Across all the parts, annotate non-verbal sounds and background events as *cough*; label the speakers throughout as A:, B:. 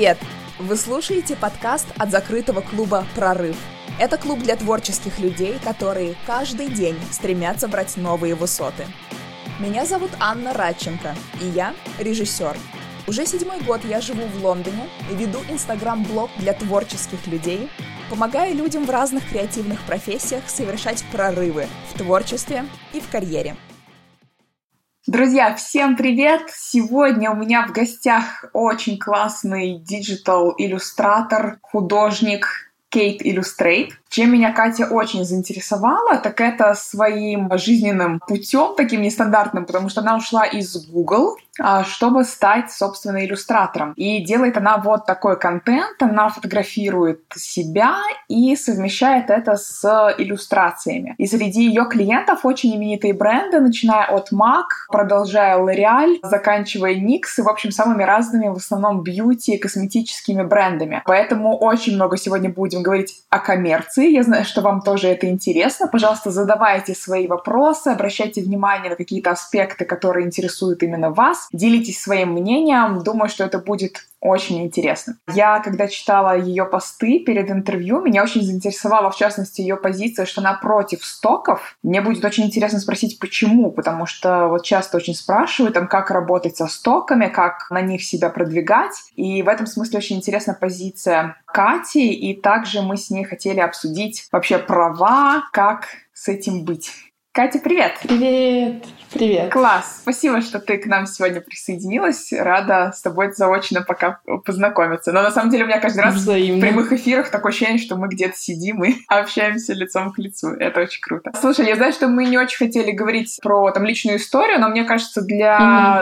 A: Привет! Вы слушаете подкаст от закрытого клуба «Прорыв». Это клуб для творческих людей, которые каждый день стремятся брать новые высоты. Меня зовут Анна Радченко, и я режиссер. Уже седьмой год я живу в Лондоне и веду инстаграм-блог для творческих людей, помогая людям в разных креативных профессиях совершать прорывы в творчестве и в карьере.
B: Друзья, всем привет! Сегодня у меня в гостях очень классный digital иллюстратор, художник Kate Illustrate. Чем меня Катя очень заинтересовала, так это своим жизненным путем, таким нестандартным, потому что она ушла из Google, а, чтобы стать, собственно, иллюстратором. И делает она вот такой контент, она фотографирует себя и совмещает это с иллюстрациями. И среди ее клиентов очень именитые бренды, начиная от MAC, продолжая L'Oreal, заканчивая NYX и, в общем, самыми разными, в основном, бьюти и косметическими брендами. Поэтому очень много сегодня будем говорить о коммерции, концы. Я знаю, что вам тоже это интересно. Пожалуйста, задавайте свои вопросы, обращайте внимание на какие-то аспекты, которые интересуют именно вас. Делитесь своим мнением. Думаю, что это будет очень интересно. Я, когда читала ее посты перед интервью, меня очень заинтересовала, в частности, ее позиция, что она против стоков. Мне будет очень интересно спросить, почему, потому что вот часто очень спрашивают, там, как работать со стоками, как на них себя продвигать. И в этом смысле очень интересна позиция Кати, и также мы с ней хотели обсудить вообще права, как с этим быть. Катя, привет!
C: Привет! Привет!
B: Класс! Спасибо, что ты к нам сегодня присоединилась. Рада с тобой заочно пока познакомиться. Но на самом деле у меня каждый раз Взаимно. в прямых эфирах такое ощущение, что мы где-то сидим и *laughs* общаемся лицом к лицу. Это очень круто. Слушай, я знаю, что мы не очень хотели говорить про там личную историю, но мне кажется, для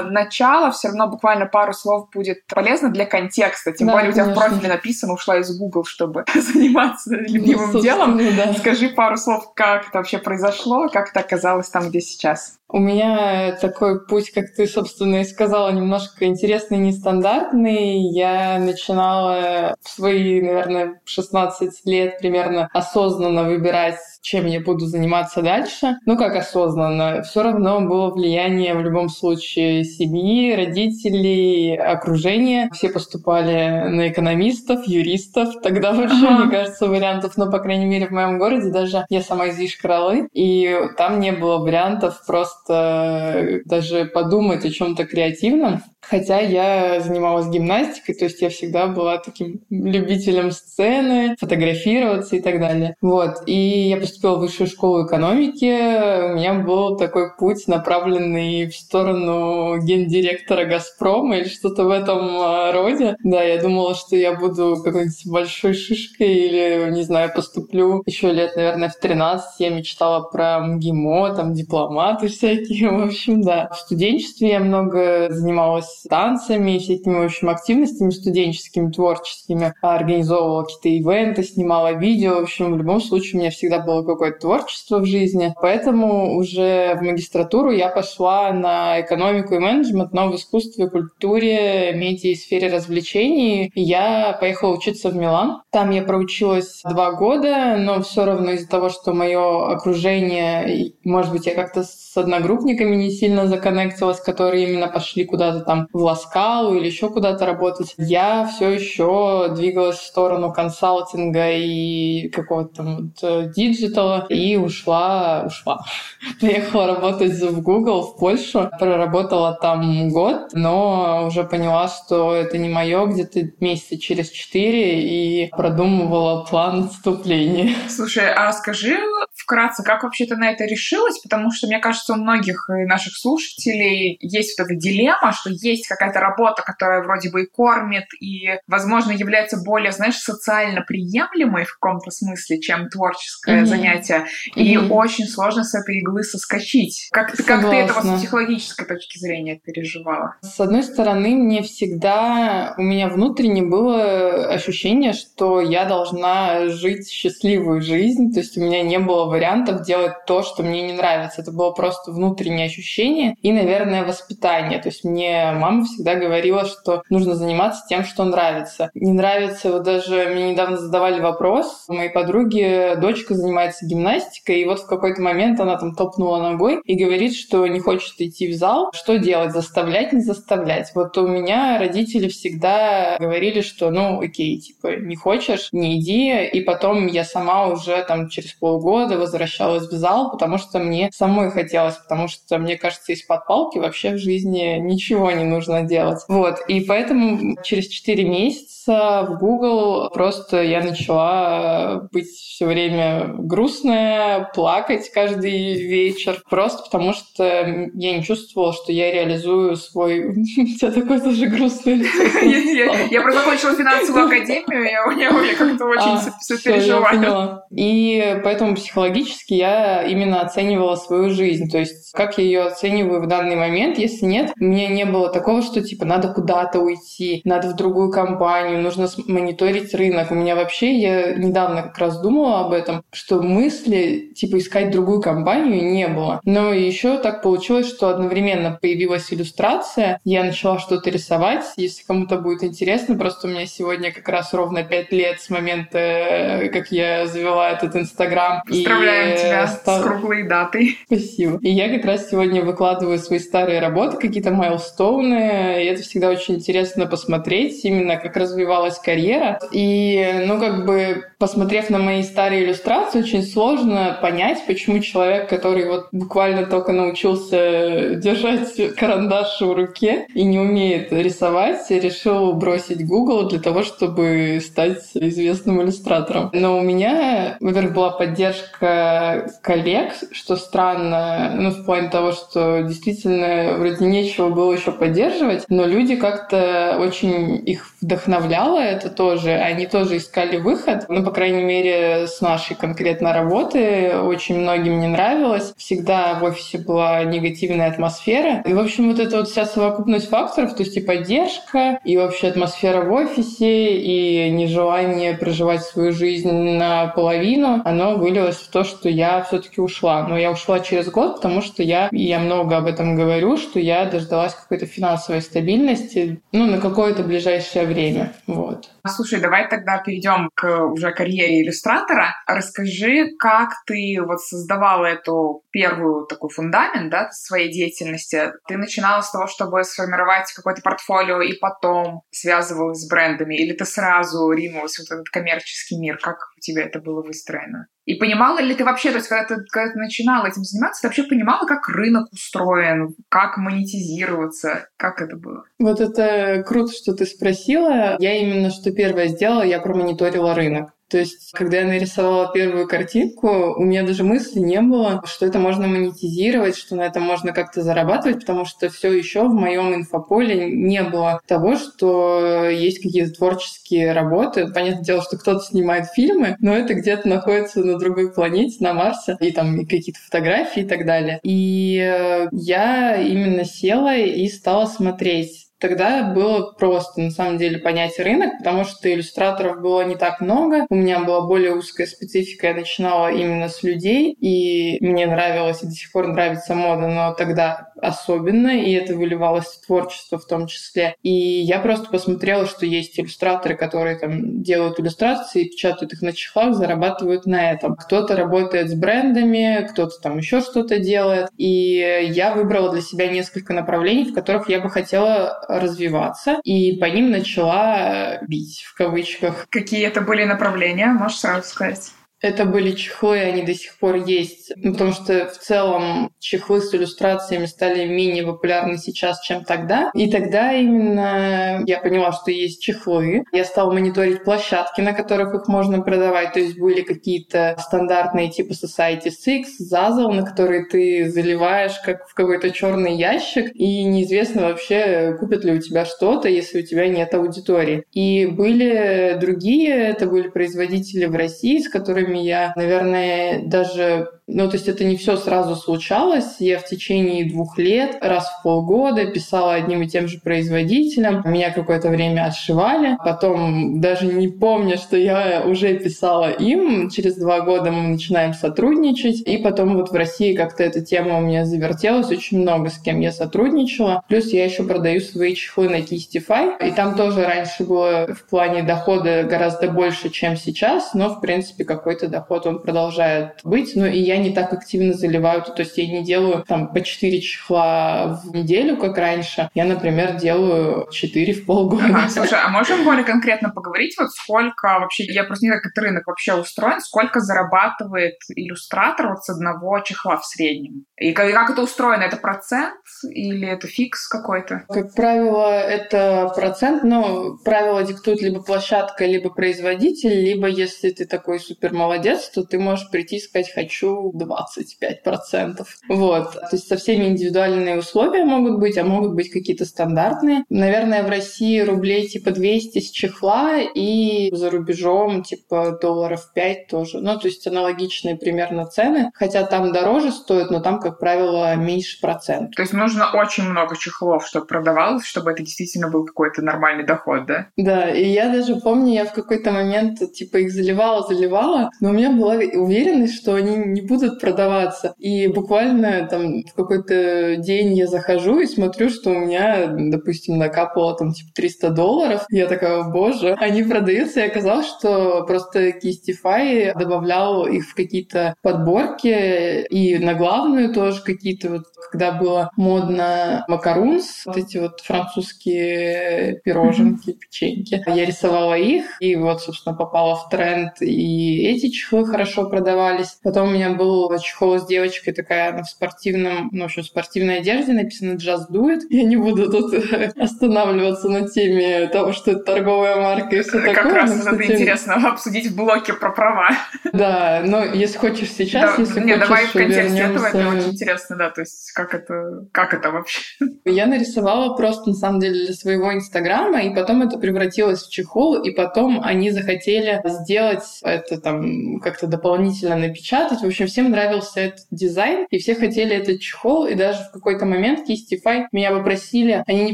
B: mm-hmm. начала все равно буквально пару слов будет полезно для контекста. Тем да, более у тебя конечно. в профиле написано «ушла из Google, чтобы *laughs* заниматься любимым ну, делом». Да. Скажи пару слов, как это вообще произошло, как это оказалась там, где сейчас?
C: У меня такой путь, как ты, собственно, и сказала, немножко интересный, нестандартный. Я начинала в свои, наверное, 16 лет примерно осознанно выбирать, чем я буду заниматься дальше. Ну, как осознанно. Все равно было влияние в любом случае семьи, родителей, окружения. Все поступали на экономистов, юристов. Тогда вообще, ага. мне кажется, вариантов, ну, по крайней мере, в моем городе даже я сама из Ишкаралы, и там не было вариантов просто даже подумать о чем-то креативном. Хотя я занималась гимнастикой, то есть я всегда была таким любителем сцены, фотографироваться и так далее. Вот. И я поступила в высшую школу экономики. У меня был такой путь, направленный в сторону гендиректора «Газпрома» или что-то в этом а, роде. Да, я думала, что я буду какой-нибудь большой шишкой или, не знаю, поступлю еще лет, наверное, в 13. Я мечтала про МГИМО, там, дипломаты всякие. *laughs* В общем, да. В студенчестве я много занималась танцами, всякими, в общем, активностями студенческими, творческими, организовывала какие-то ивенты, снимала видео. В общем, в любом случае у меня всегда было какое-то творчество в жизни. Поэтому уже в магистратуру я пошла на экономику и менеджмент, но в искусстве, культуре, медиа и сфере развлечений. Я поехала учиться в Милан. Там я проучилась два года, но все равно из-за того, что мое окружение, может быть, я как-то с одногруппниками не сильно законнектилась, которые именно пошли куда-то там в Ла Скалу или еще куда-то работать. Я все еще двигалась в сторону консалтинга и какого-то там вот э, digital а и ушла, ушла. *laughs* Приехала работать в Google в Польшу, проработала там год, но уже поняла, что это не мое, где-то месяца через четыре и продумывала план вступления.
B: Слушай, а скажи вкратце, как вообще ты на это решилась? Потому что, мне кажется, у многих наших слушателей есть вот эта дилемма, что есть какая-то работа, которая вроде бы и кормит, и, возможно, является более, знаешь, социально приемлемой в каком-то смысле, чем творческое mm-hmm. занятие. Mm-hmm. И очень сложно с этой иглы соскочить. Как, ты, как ты это вот с психологической точки зрения переживала?
C: С одной стороны, мне всегда, у меня внутренне было ощущение, что я должна жить счастливую жизнь, то есть у меня не было вариантов делать то, что мне не нравится. Это было просто внутреннее ощущение и, наверное, воспитание. То есть мне мама всегда говорила, что нужно заниматься тем, что нравится. Не нравится, вот даже мне недавно задавали вопрос, у моей подруги дочка занимается гимнастикой, и вот в какой-то момент она там топнула ногой и говорит, что не хочет идти в зал. Что делать? Заставлять, не заставлять? Вот у меня родители всегда говорили, что ну окей, типа не хочешь, не иди. И потом я сама уже там через полгода возвращалась в зал, потому что мне самой хотелось, потому что мне кажется, из-под палки вообще в жизни ничего не нужно делать. Вот. И поэтому через 4 месяца в Google. Просто я начала быть все время грустная, плакать каждый вечер, просто потому что я не чувствовала, что я реализую свой... *laughs* У тебя такой тоже грустный *laughs*
B: Я просто закончила финансовую академию, я как-то *laughs* очень а, сопереживаю.
C: И поэтому психологически я именно оценивала свою жизнь, то есть как я ее оцениваю в данный момент, если нет, у меня не было такого, что типа надо куда-то уйти, надо в другую компанию, нужно мониторить рынок. У меня вообще, я недавно как раз думала об этом, что мысли, типа, искать другую компанию не было. Но еще так получилось, что одновременно появилась иллюстрация, я начала что-то рисовать. Если кому-то будет интересно, просто у меня сегодня как раз ровно пять лет с момента, как я завела этот Инстаграм.
B: Поздравляем и тебя стал... с круглой датой.
C: Спасибо. И я как раз сегодня выкладываю свои старые работы, какие-то майлстоуны, и это всегда очень интересно посмотреть, именно как развиваться развивалась карьера. И, ну, как бы, посмотрев на мои старые иллюстрации, очень сложно понять, почему человек, который вот буквально только научился держать карандаш в руке и не умеет рисовать, решил бросить Google для того, чтобы стать известным иллюстратором. Но у меня, во-первых, была поддержка коллег, что странно, ну, в плане того, что действительно вроде нечего было еще поддерживать, но люди как-то очень их вдохновляли вдохновляло это тоже. Они тоже искали выход. Ну, по крайней мере, с нашей конкретно работы очень многим не нравилось. Всегда в офисе была негативная атмосфера. И, в общем, вот эта вот вся совокупность факторов, то есть и поддержка, и вообще атмосфера в офисе, и нежелание проживать свою жизнь наполовину, оно вылилось в то, что я все-таки ушла. Но я ушла через год, потому что я, и я много об этом говорю, что я дождалась какой-то финансовой стабильности, ну, на какое-то ближайшее время. Вот.
B: Слушай, давай тогда перейдем к уже карьере иллюстратора. Расскажи, как ты вот создавала эту первую такой фундамент да, своей деятельности. Ты начинала с того, чтобы сформировать какое-то портфолио и потом связывалась с брендами, или ты сразу ринулась в этот коммерческий мир? Как у тебя это было выстроено? И понимала ли ты вообще, то есть когда ты, когда ты начинала этим заниматься, ты вообще понимала, как рынок устроен, как монетизироваться, как это было?
C: Вот это круто, что ты спросила. Я именно что первое сделала, я промониторила рынок. То есть, когда я нарисовала первую картинку, у меня даже мысли не было, что это можно монетизировать, что на этом можно как-то зарабатывать, потому что все еще в моем инфополе не было того, что есть какие-то творческие работы. Понятное дело, что кто-то снимает фильмы, но это где-то находится на другой планете, на Марсе, и там какие-то фотографии и так далее. И э, я именно села и стала смотреть Тогда было просто, на самом деле, понять рынок, потому что иллюстраторов было не так много. У меня была более узкая специфика. Я начинала именно с людей, и мне нравилась и до сих пор нравится мода, но тогда особенно, и это выливалось в творчество в том числе. И я просто посмотрела, что есть иллюстраторы, которые там делают иллюстрации, печатают их на чехлах, зарабатывают на этом. Кто-то работает с брендами, кто-то там еще что-то делает. И я выбрала для себя несколько направлений, в которых я бы хотела развиваться, и по ним начала бить, в кавычках.
B: Какие это были направления, можешь сразу сказать?
C: Это были чехлы, они до сих пор есть, ну, потому что в целом чехлы с иллюстрациями стали менее популярны сейчас, чем тогда. И тогда именно я поняла, что есть чехлы. Я стала мониторить площадки, на которых их можно продавать. То есть были какие-то стандартные типа Society Six, Zazzle, на которые ты заливаешь как в какой-то черный ящик, и неизвестно вообще, купят ли у тебя что-то, если у тебя нет аудитории. И были другие, это были производители в России, с которыми которыми я, наверное, даже ну, то есть это не все сразу случалось. Я в течение двух лет раз в полгода писала одним и тем же производителям. Меня какое-то время отшивали. Потом, даже не помня, что я уже писала им, через два года мы начинаем сотрудничать. И потом вот в России как-то эта тема у меня завертелась. Очень много с кем я сотрудничала. Плюс я еще продаю свои чехлы на Kistify. И там тоже раньше было в плане дохода гораздо больше, чем сейчас. Но, в принципе, какой-то доход он продолжает быть. Ну и я не так активно заливаю. То есть я не делаю там по 4 чехла в неделю, как раньше. Я, например, делаю 4 в полгода.
B: Ага, слушай, а можем более конкретно поговорить, вот сколько вообще, я просто не знаю, как рынок вообще устроен, сколько зарабатывает иллюстратор вот с одного чехла в среднем? И как, как это устроено? Это процент или это фикс какой-то?
C: Как правило, это процент, но правила диктуют либо площадка, либо производитель, либо если ты такой супер молодец, то ты можешь прийти и сказать «хочу 25%. Вот. То есть со всеми индивидуальные условия могут быть, а могут быть какие-то стандартные. Наверное, в России рублей типа 200 с чехла и за рубежом типа долларов 5 тоже. Ну, то есть аналогичные примерно цены. Хотя там дороже стоит, но там, как правило, меньше процент.
B: То есть нужно очень много чехлов, чтобы продавалось, чтобы это действительно был какой-то нормальный доход, да?
C: Да, и я даже помню, я в какой-то момент типа их заливала, заливала, но у меня была уверенность, что они не будут продаваться. И буквально там в какой-то день я захожу и смотрю, что у меня, допустим, накапало там типа 300 долларов. Я такая, боже, они продаются. И оказалось, что просто Kistify добавлял их в какие-то подборки и на главную тоже какие-то вот, когда было модно макарунс, вот эти вот французские пироженки, печеньки. Я рисовала их, и вот, собственно, попала в тренд, и эти чехлы хорошо продавались. Потом у меня был чехол с девочкой такая, она в спортивном, ну, в общем, спортивной одежде, написано «Джаз дует». Я не буду тут *laughs* останавливаться на теме того, что это торговая марка и все
B: как
C: такое.
B: Как раз это тем... интересно *laughs* обсудить в блоке про права.
C: Да, но если хочешь сейчас, да, если
B: не,
C: хочешь,
B: давай в контексте этого, это очень интересно, да, то есть как это, как это вообще?
C: Я нарисовала просто, на самом деле, для своего Инстаграма, и потом это превратилось в чехол, и потом они захотели сделать это там как-то дополнительно напечатать. В общем, все всем нравился этот дизайн, и все хотели этот чехол, и даже в какой-то момент Kistify меня попросили, они не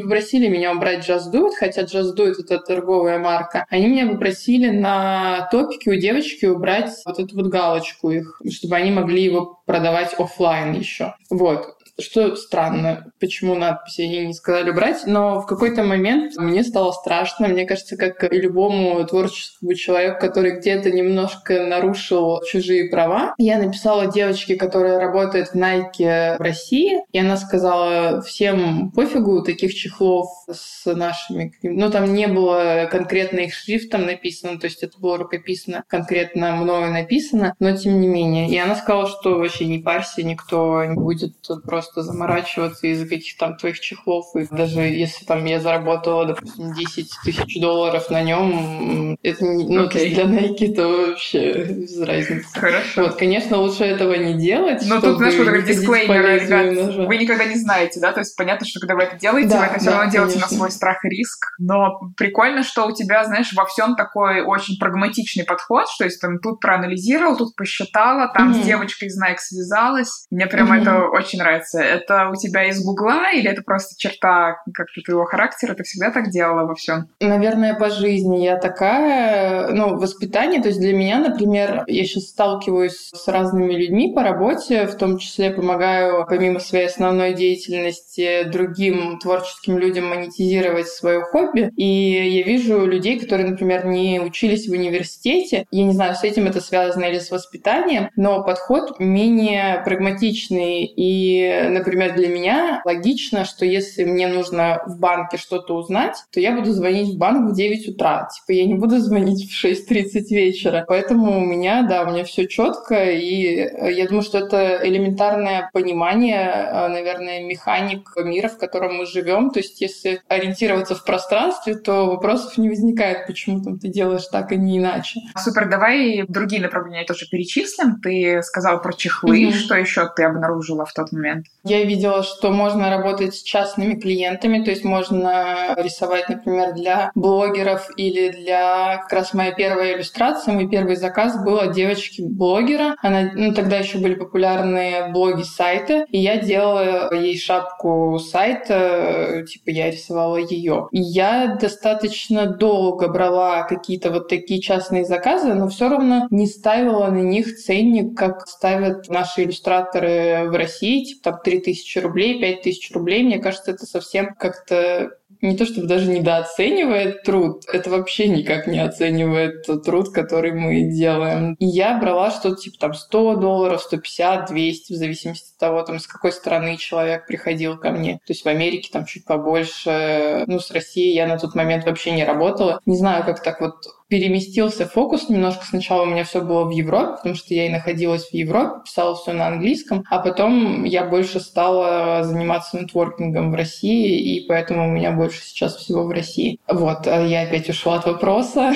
C: попросили меня убрать Just Do It, хотя Just Do It — это торговая марка, они меня попросили на топике у девочки убрать вот эту вот галочку их, чтобы они могли его продавать офлайн еще. Вот что странно, почему надписи они не сказали убрать, но в какой-то момент мне стало страшно. Мне кажется, как и любому творческому человеку, который где-то немножко нарушил чужие права. Я написала девочке, которая работает в Nike в России, и она сказала, всем пофигу таких чехлов с нашими... Ну, там не было конкретно их шрифтом написано, то есть это было рукописно, конкретно мною написано, но тем не менее. И она сказала, что вообще не парься, никто не будет просто просто заморачиваться из-за каких-то там твоих чехлов. И даже если там я заработала, допустим, 10 тысяч долларов на нем, это не, ну, okay. для Nike то вообще без разницы.
B: Хорошо.
C: Вот, конечно, лучше этого не делать.
B: Но тут, знаешь, вот такой дисклеймер, ребят, вы никогда не знаете, да, то есть понятно, что когда вы это делаете, да, вы это все да, равно делаете на свой страх и риск, но прикольно, что у тебя, знаешь, во всем такой очень прагматичный подход, что есть там тут проанализировал, тут посчитала, там mm-hmm. с девочкой из Nike связалась. Мне прям mm-hmm. это очень нравится нравится? Это у тебя из Гугла или это просто черта как-то твоего характера? Ты всегда так делала во всем?
C: Наверное, по жизни я такая, ну, воспитание. То есть для меня, например, я сейчас сталкиваюсь с разными людьми по работе, в том числе помогаю, помимо своей основной деятельности, другим творческим людям монетизировать свое хобби. И я вижу людей, которые, например, не учились в университете. Я не знаю, с этим это связано или с воспитанием, но подход менее прагматичный и например, для меня логично, что если мне нужно в банке что-то узнать, то я буду звонить в банк в 9 утра. Типа я не буду *laughs* звонить в 6.30 вечера. Поэтому у меня, да, у меня все четко, и э, я думаю, что это элементарное понимание, э, наверное, механик мира, в котором мы живем. То есть если ориентироваться в пространстве, то вопросов не возникает, почему там ты делаешь так, а не иначе.
B: Супер, давай другие направления тоже перечислим. Ты сказал про чехлы, mm-hmm. что еще ты обнаружила в тот момент?
C: Я видела, что можно работать с частными клиентами, то есть можно рисовать, например, для блогеров или для как раз моя первая иллюстрация, мой первый заказ был от девочки-блогера. Она, ну, тогда еще были популярные блоги сайта, и я делала ей шапку сайта, типа я рисовала ее. Я достаточно долго брала какие-то вот такие частные заказы, но все равно не ставила на них ценник, как ставят наши иллюстраторы в России, типа там 3000 рублей, 5000 рублей. Мне кажется, это совсем как-то не то чтобы даже недооценивает труд, это вообще никак не оценивает труд, который мы делаем. И я брала что-то типа там 100 долларов, 150, 200, в зависимости от того, там, с какой страны человек приходил ко мне. То есть в Америке там чуть побольше. Ну, с Россией я на тот момент вообще не работала. Не знаю, как так вот переместился фокус немножко. Сначала у меня все было в Европе, потому что я и находилась в Европе, писала все на английском, а потом я больше стала заниматься нетворкингом в России, и поэтому у меня больше сейчас всего в России. Вот, а я опять ушла от вопроса.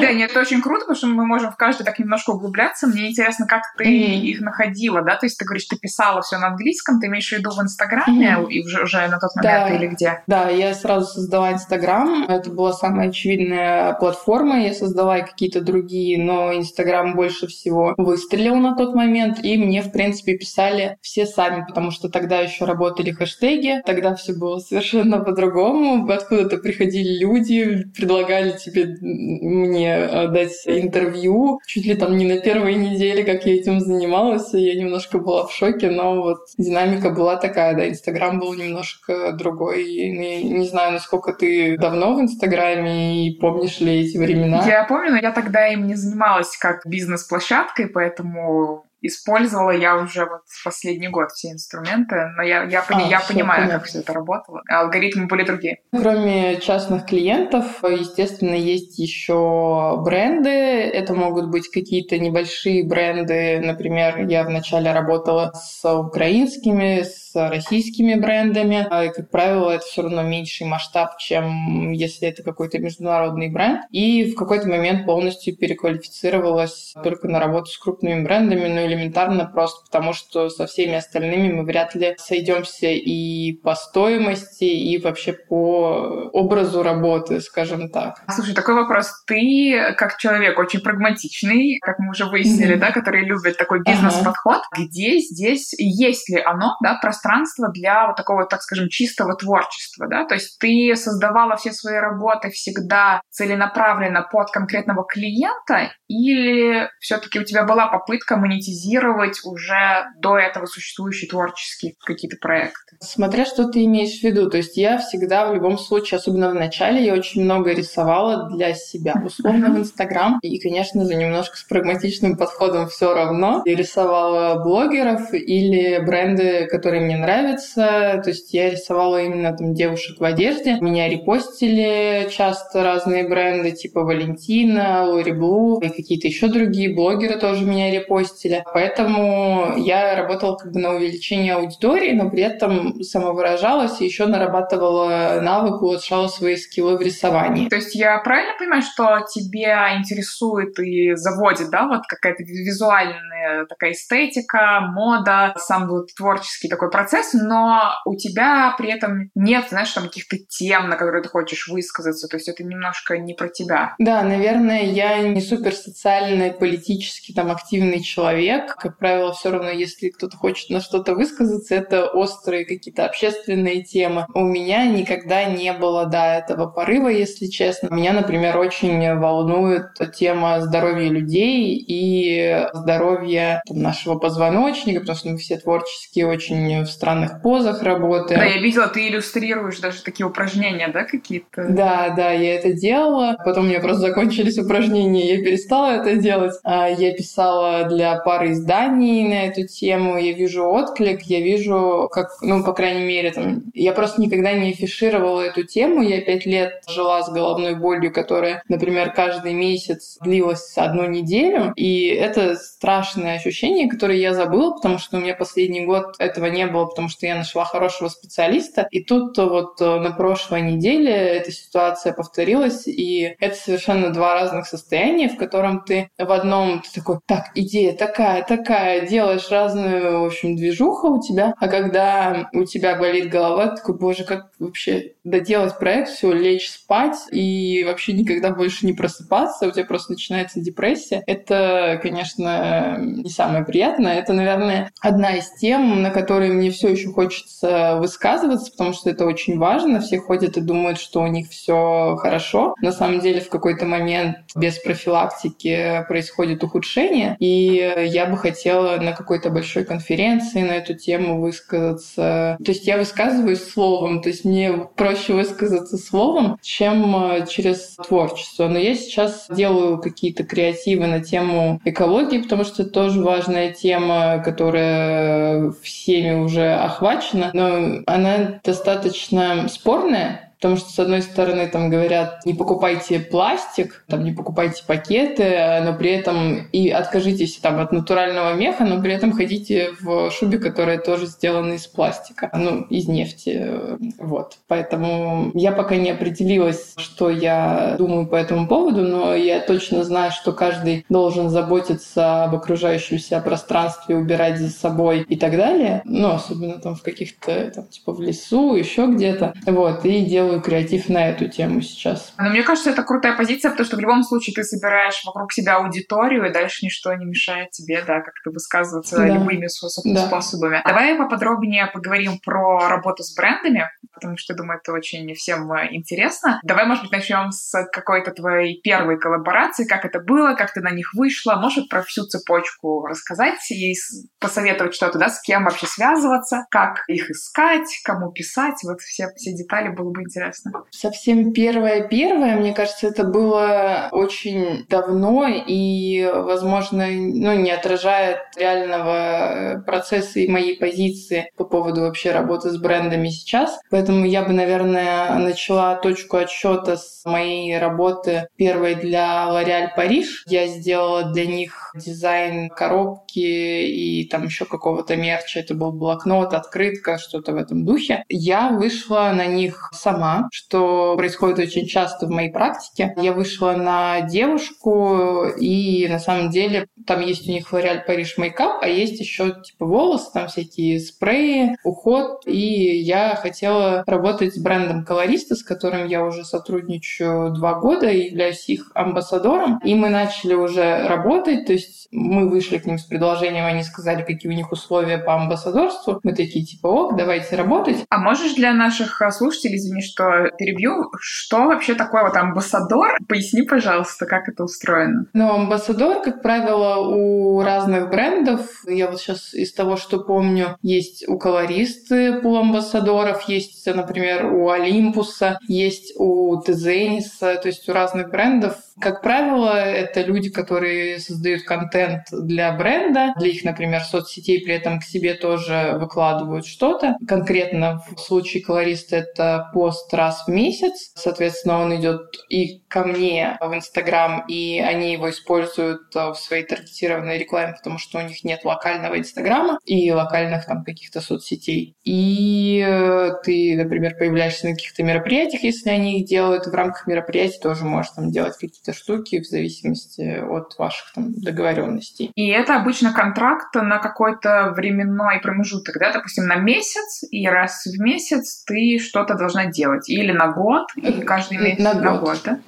B: Да, нет, это очень круто, потому что мы можем в каждый так немножко углубляться. Мне интересно, как ты mm-hmm. их находила, да? То есть ты говоришь, ты писала все на английском, ты имеешь в виду в Инстаграме mm-hmm. и уже, уже на тот момент
C: да.
B: или где?
C: Да, я сразу создала Инстаграм. Это была самая очевидная платформа. Я создала и какие-то другие, но Инстаграм больше всего выстрелил на тот момент, и мне, в принципе, писали все сами, потому что тогда еще работали хэштеги, тогда все было совершенно *laughs* по-другому. Откуда-то приходили люди, предлагали тебе мне э, дать интервью. Чуть ли там не на первой неделе, как я этим занималась, я немножко была в шоке, но вот динамика была такая, да, Инстаграм был немножко другой. И не знаю, насколько ты давно в Инстаграме и помнишь ли эти времена?
B: Я помню, но я тогда им не занималась как бизнес-площадкой, поэтому использовала я уже вот в последний год все инструменты, но я, я, а, я понимаю, понятно. как все это работало. Алгоритмы были другие.
C: Кроме частных клиентов, естественно, есть еще бренды. Это могут быть какие-то небольшие бренды. Например, я вначале работала с украинскими, с российскими брендами. А, и, как правило, это все равно меньший масштаб, чем если это какой-то международный бренд. И в какой-то момент полностью переквалифицировалась только на работу с крупными брендами, но элементарно просто потому, что со всеми остальными мы вряд ли сойдемся и по стоимости, и вообще по образу работы, скажем так.
B: Слушай, такой вопрос. Ты, как человек очень прагматичный, как мы уже выяснили, mm-hmm. да, который любит такой бизнес-подход, ага. где здесь, есть ли оно, да, пространство для вот такого, так скажем, чистого творчества, да, то есть ты создавала все свои работы всегда целенаправленно под конкретного клиента, или все-таки у тебя была попытка монетизировать монетизировать уже до этого существующие творческие какие-то проекты.
C: Смотря что ты имеешь в виду. То есть я всегда в любом случае, особенно в начале, я очень много рисовала для себя, условно в Инстаграм. И, конечно же, немножко с прагматичным подходом все равно. Я рисовала блогеров или бренды, которые мне нравятся. То есть я рисовала именно там девушек в одежде. Меня репостили часто разные бренды, типа Валентина, Лори Блу и какие-то еще другие блогеры тоже меня репостили. Поэтому я работала как бы на увеличение аудитории, но при этом самовыражалась и еще нарабатывала навык, улучшала свои скиллы в рисовании.
B: То есть я правильно понимаю, что тебя интересует и заводит, да, вот какая-то визуальная такая эстетика, мода, сам вот творческий такой процесс, но у тебя при этом нет, знаешь, там каких-то тем, на которые ты хочешь высказаться, то есть это немножко не про тебя.
C: Да, наверное, я не супер социальный, политически там активный человек, человек, как правило, все равно, если кто-то хочет на что-то высказаться, это острые какие-то общественные темы. У меня никогда не было до этого порыва, если честно. Меня, например, очень волнует тема здоровья людей и здоровья там, нашего позвоночника, потому что мы все творческие, очень в странных позах работаем.
B: Да, я видела, ты иллюстрируешь даже такие упражнения, да, какие-то?
C: Да, да, я это делала. Потом у меня просто закончились упражнения, я перестала это делать. А я писала для пары изданий на эту тему, я вижу отклик, я вижу, как, ну, по крайней мере, там, я просто никогда не афишировала эту тему, я пять лет жила с головной болью, которая, например, каждый месяц длилась одну неделю, и это страшное ощущение, которое я забыла, потому что у меня последний год этого не было, потому что я нашла хорошего специалиста, и тут вот э, на прошлой неделе эта ситуация повторилась, и это совершенно два разных состояния, в котором ты в одном ты такой, так, идея такая, Такая, делаешь разную, в общем, движуху у тебя, а когда у тебя болит голова, такой, боже, как вообще доделать проект, все, лечь спать и вообще никогда больше не просыпаться, у тебя просто начинается депрессия. Это, конечно, не самое приятное. Это, наверное, одна из тем, на которые мне все еще хочется высказываться, потому что это очень важно. Все ходят и думают, что у них все хорошо. На самом деле в какой-то момент без профилактики происходит ухудшение. И я бы хотела на какой-то большой конференции на эту тему высказаться. То есть я высказываюсь словом, то есть мне проще высказаться словом, чем э, через творчество. Но я сейчас делаю какие-то креативы на тему экологии, потому что это тоже важная тема, которая всеми уже охвачена, но она достаточно спорная, Потому что, с одной стороны, там говорят, не покупайте пластик, там, не покупайте пакеты, но при этом и откажитесь там, от натурального меха, но при этом ходите в шубе, которая тоже сделана из пластика, ну, из нефти. Вот. Поэтому я пока не определилась, что я думаю по этому поводу, но я точно знаю, что каждый должен заботиться об окружающем себя пространстве, убирать за собой и так далее. Ну, особенно там в каких-то, там, типа в лесу, еще где-то. Вот. И делать делаю креатив на эту тему сейчас.
B: Но мне кажется, это крутая позиция, потому что в любом случае ты собираешь вокруг себя аудиторию, и дальше ничто не мешает тебе, да, как-то высказываться да. любыми да. способами. Давай поподробнее поговорим про работу с брендами, потому что, думаю, это очень всем э, интересно. Давай, может быть, начнем с какой-то твоей первой коллаборации, как это было, как ты на них вышла, может, про всю цепочку рассказать и посоветовать что-то, да, с кем вообще связываться, как их искать, кому писать, вот все, все детали было бы интересно интересно.
C: Совсем первое-первое, мне кажется, это было очень давно и, возможно, ну, не отражает реального процесса и моей позиции по поводу вообще работы с брендами сейчас. Поэтому я бы, наверное, начала точку отсчета с моей работы первой для L'Oréal Париж. Я сделала для них дизайн коробки и там еще какого-то мерча. Это был блокнот, открытка, что-то в этом духе. Я вышла на них сама сама, что происходит очень часто в моей практике. Я вышла на девушку, и на самом деле там есть у них L'Oréal Париж мейкап, а есть еще типа волосы, там всякие спреи, уход. И я хотела работать с брендом колориста, с которым я уже сотрудничаю два года и являюсь их амбассадором. И мы начали уже работать, то есть мы вышли к ним с предложением, они сказали, какие у них условия по амбассадорству. Мы такие типа, ок, давайте работать.
B: А можешь для наших слушателей, извини, что перебью. Что вообще такое вот амбассадор? Поясни, пожалуйста, как это устроено.
C: Ну, амбассадор, как правило, у разных брендов. Я вот сейчас из того, что помню, есть у колористы пул амбассадоров, есть, например, у Олимпуса, есть у Тезениса, то есть у разных брендов как правило, это люди, которые создают контент для бренда, для их, например, соцсетей, при этом к себе тоже выкладывают что-то. Конкретно в случае колориста это пост раз в месяц. Соответственно, он идет и ко мне в Инстаграм, и они его используют в своей таргетированной рекламе, потому что у них нет локального Инстаграма и локальных там каких-то соцсетей. И э, ты, например, появляешься на каких-то мероприятиях, если они их делают, в рамках мероприятий тоже можешь там делать какие-то штуки в зависимости от ваших там договоренностей.
B: И это обычно контракт на какой-то временной промежуток, да, допустим, на месяц, и раз в месяц ты что-то должна делать. Или на год, или каждый месяц на, на год. год, да?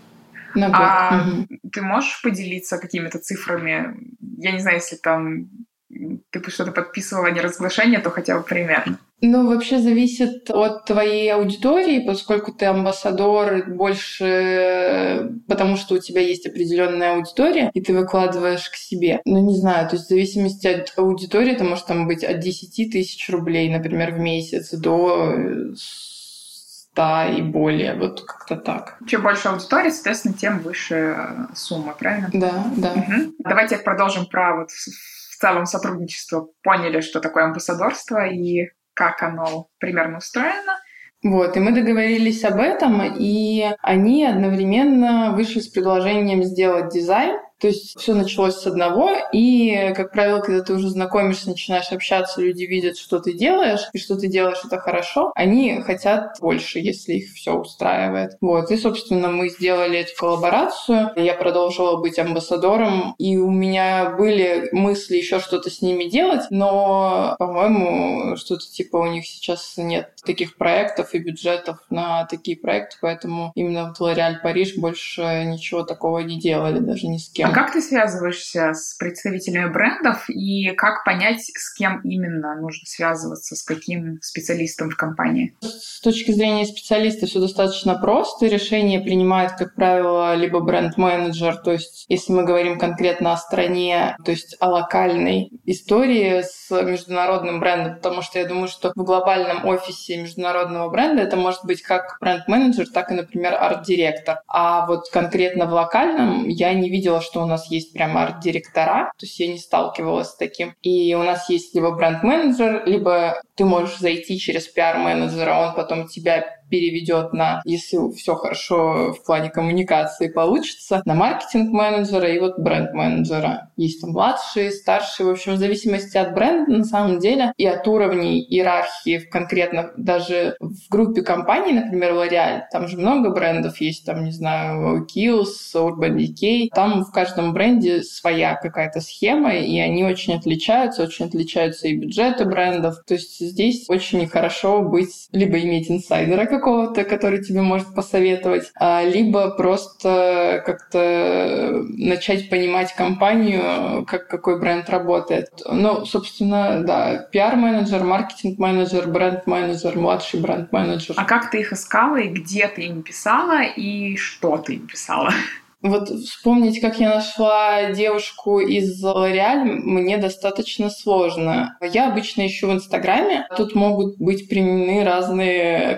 C: На год. А угу.
B: ты можешь поделиться какими-то цифрами? Я не знаю, если там ты что-то подписывала не разглашение, то хотя бы примерно.
C: Ну, вообще зависит от твоей аудитории, поскольку ты амбассадор больше, потому что у тебя есть определенная аудитория, и ты выкладываешь к себе. Ну, не знаю, то есть в зависимости от аудитории это может там быть от 10 тысяч рублей, например, в месяц до 100 и более, вот как-то так.
B: Чем больше аудитории, соответственно, тем выше сумма, правильно?
C: Да, да.
B: Угу. Давайте продолжим про вот в целом сотрудничество. Поняли, что такое амбассадорство и как оно примерно устроено.
C: Вот, и мы договорились об этом, и они одновременно вышли с предложением сделать дизайн То есть все началось с одного, и, как правило, когда ты уже знакомишься, начинаешь общаться, люди видят, что ты делаешь, и что ты делаешь это хорошо, они хотят больше, если их все устраивает. Вот. И, собственно, мы сделали эту коллаборацию. Я продолжила быть амбассадором, и у меня были мысли еще что-то с ними делать, но, по-моему, что-то типа у них сейчас нет таких проектов и бюджетов на такие проекты, поэтому именно в L'Oréal Париж больше ничего такого не делали, даже ни с кем.
B: Как ты связываешься с представителями брендов и как понять, с кем именно нужно связываться, с каким специалистом в компании?
C: С точки зрения специалиста все достаточно просто. Решение принимает, как правило, либо бренд-менеджер, то есть если мы говорим конкретно о стране, то есть о локальной истории с международным брендом, потому что я думаю, что в глобальном офисе международного бренда это может быть как бренд-менеджер, так и, например, арт-директор. А вот конкретно в локальном я не видела, что у нас есть прям арт-директора, то есть я не сталкивалась с таким. И у нас есть либо бренд-менеджер, либо ты можешь зайти через пиар-менеджера, он потом тебя переведет на, если все хорошо в плане коммуникации получится, на маркетинг-менеджера и вот бренд-менеджера. Есть там младшие, старшие, в общем, в зависимости от бренда на самом деле и от уровней иерархии в конкретно даже в группе компаний, например, L'Oreal, там же много брендов есть, там, не знаю, Kiehl's, Urban Decay, там в каждом бренде своя какая-то схема, и они очень отличаются, очень отличаются и бюджеты брендов, то есть здесь очень хорошо быть, либо иметь инсайдера какого-то, который тебе может посоветовать, а, либо просто как-то начать понимать компанию, как какой бренд работает. Ну, собственно, да, пиар-менеджер, маркетинг-менеджер, бренд-менеджер, младший бренд-менеджер.
B: А как ты их искала и где ты им писала и что ты им писала?
C: Вот вспомнить, как я нашла девушку из L'Oreal, мне достаточно сложно. Я обычно ищу в Инстаграме. Тут могут быть применены разные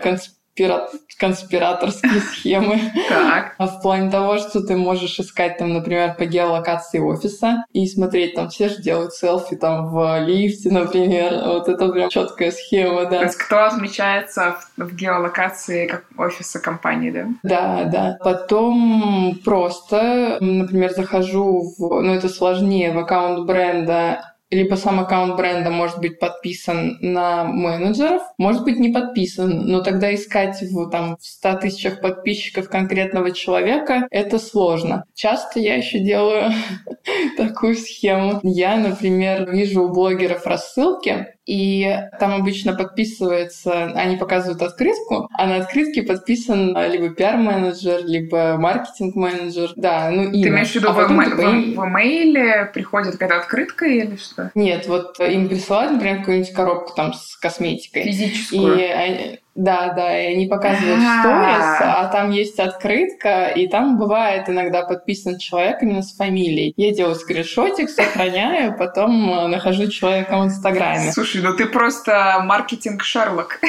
C: конспирации конспираторские *laughs* схемы.
B: Так.
C: А в плане того, что ты можешь искать там, например, по геолокации офиса и смотреть, там все же делают селфи там в лифте, например. Вот это прям четкая схема, да.
B: То есть кто отмечается в, в геолокации как офиса компании, да?
C: Да, да. Потом просто, например, захожу в, ну это сложнее, в аккаунт бренда либо сам аккаунт бренда может быть подписан на менеджеров, может быть не подписан, но тогда искать в, там, в 100 тысячах подписчиков конкретного человека это сложно. Часто я еще делаю *laughs* такую схему. Я, например, вижу у блогеров рассылки, и там обычно подписывается, они показывают открытку, а на открытке подписан либо пиар-менеджер, либо маркетинг-менеджер. Да, ну имя.
B: Ты имеешь в виду а в, в, в, в имейле приходит какая-то открытка или что?
C: Нет, вот им присылают, например, какую-нибудь коробку там с косметикой.
B: Физическую.
C: И они, да, да, и они показывают сторис, а там есть открытка, и там бывает иногда подписан человек именно с фамилией. Я делаю скриншотик, сохраняю, потом э, нахожу человека в Инстаграме.
B: Слушай, ну ты просто маркетинг Шерлок.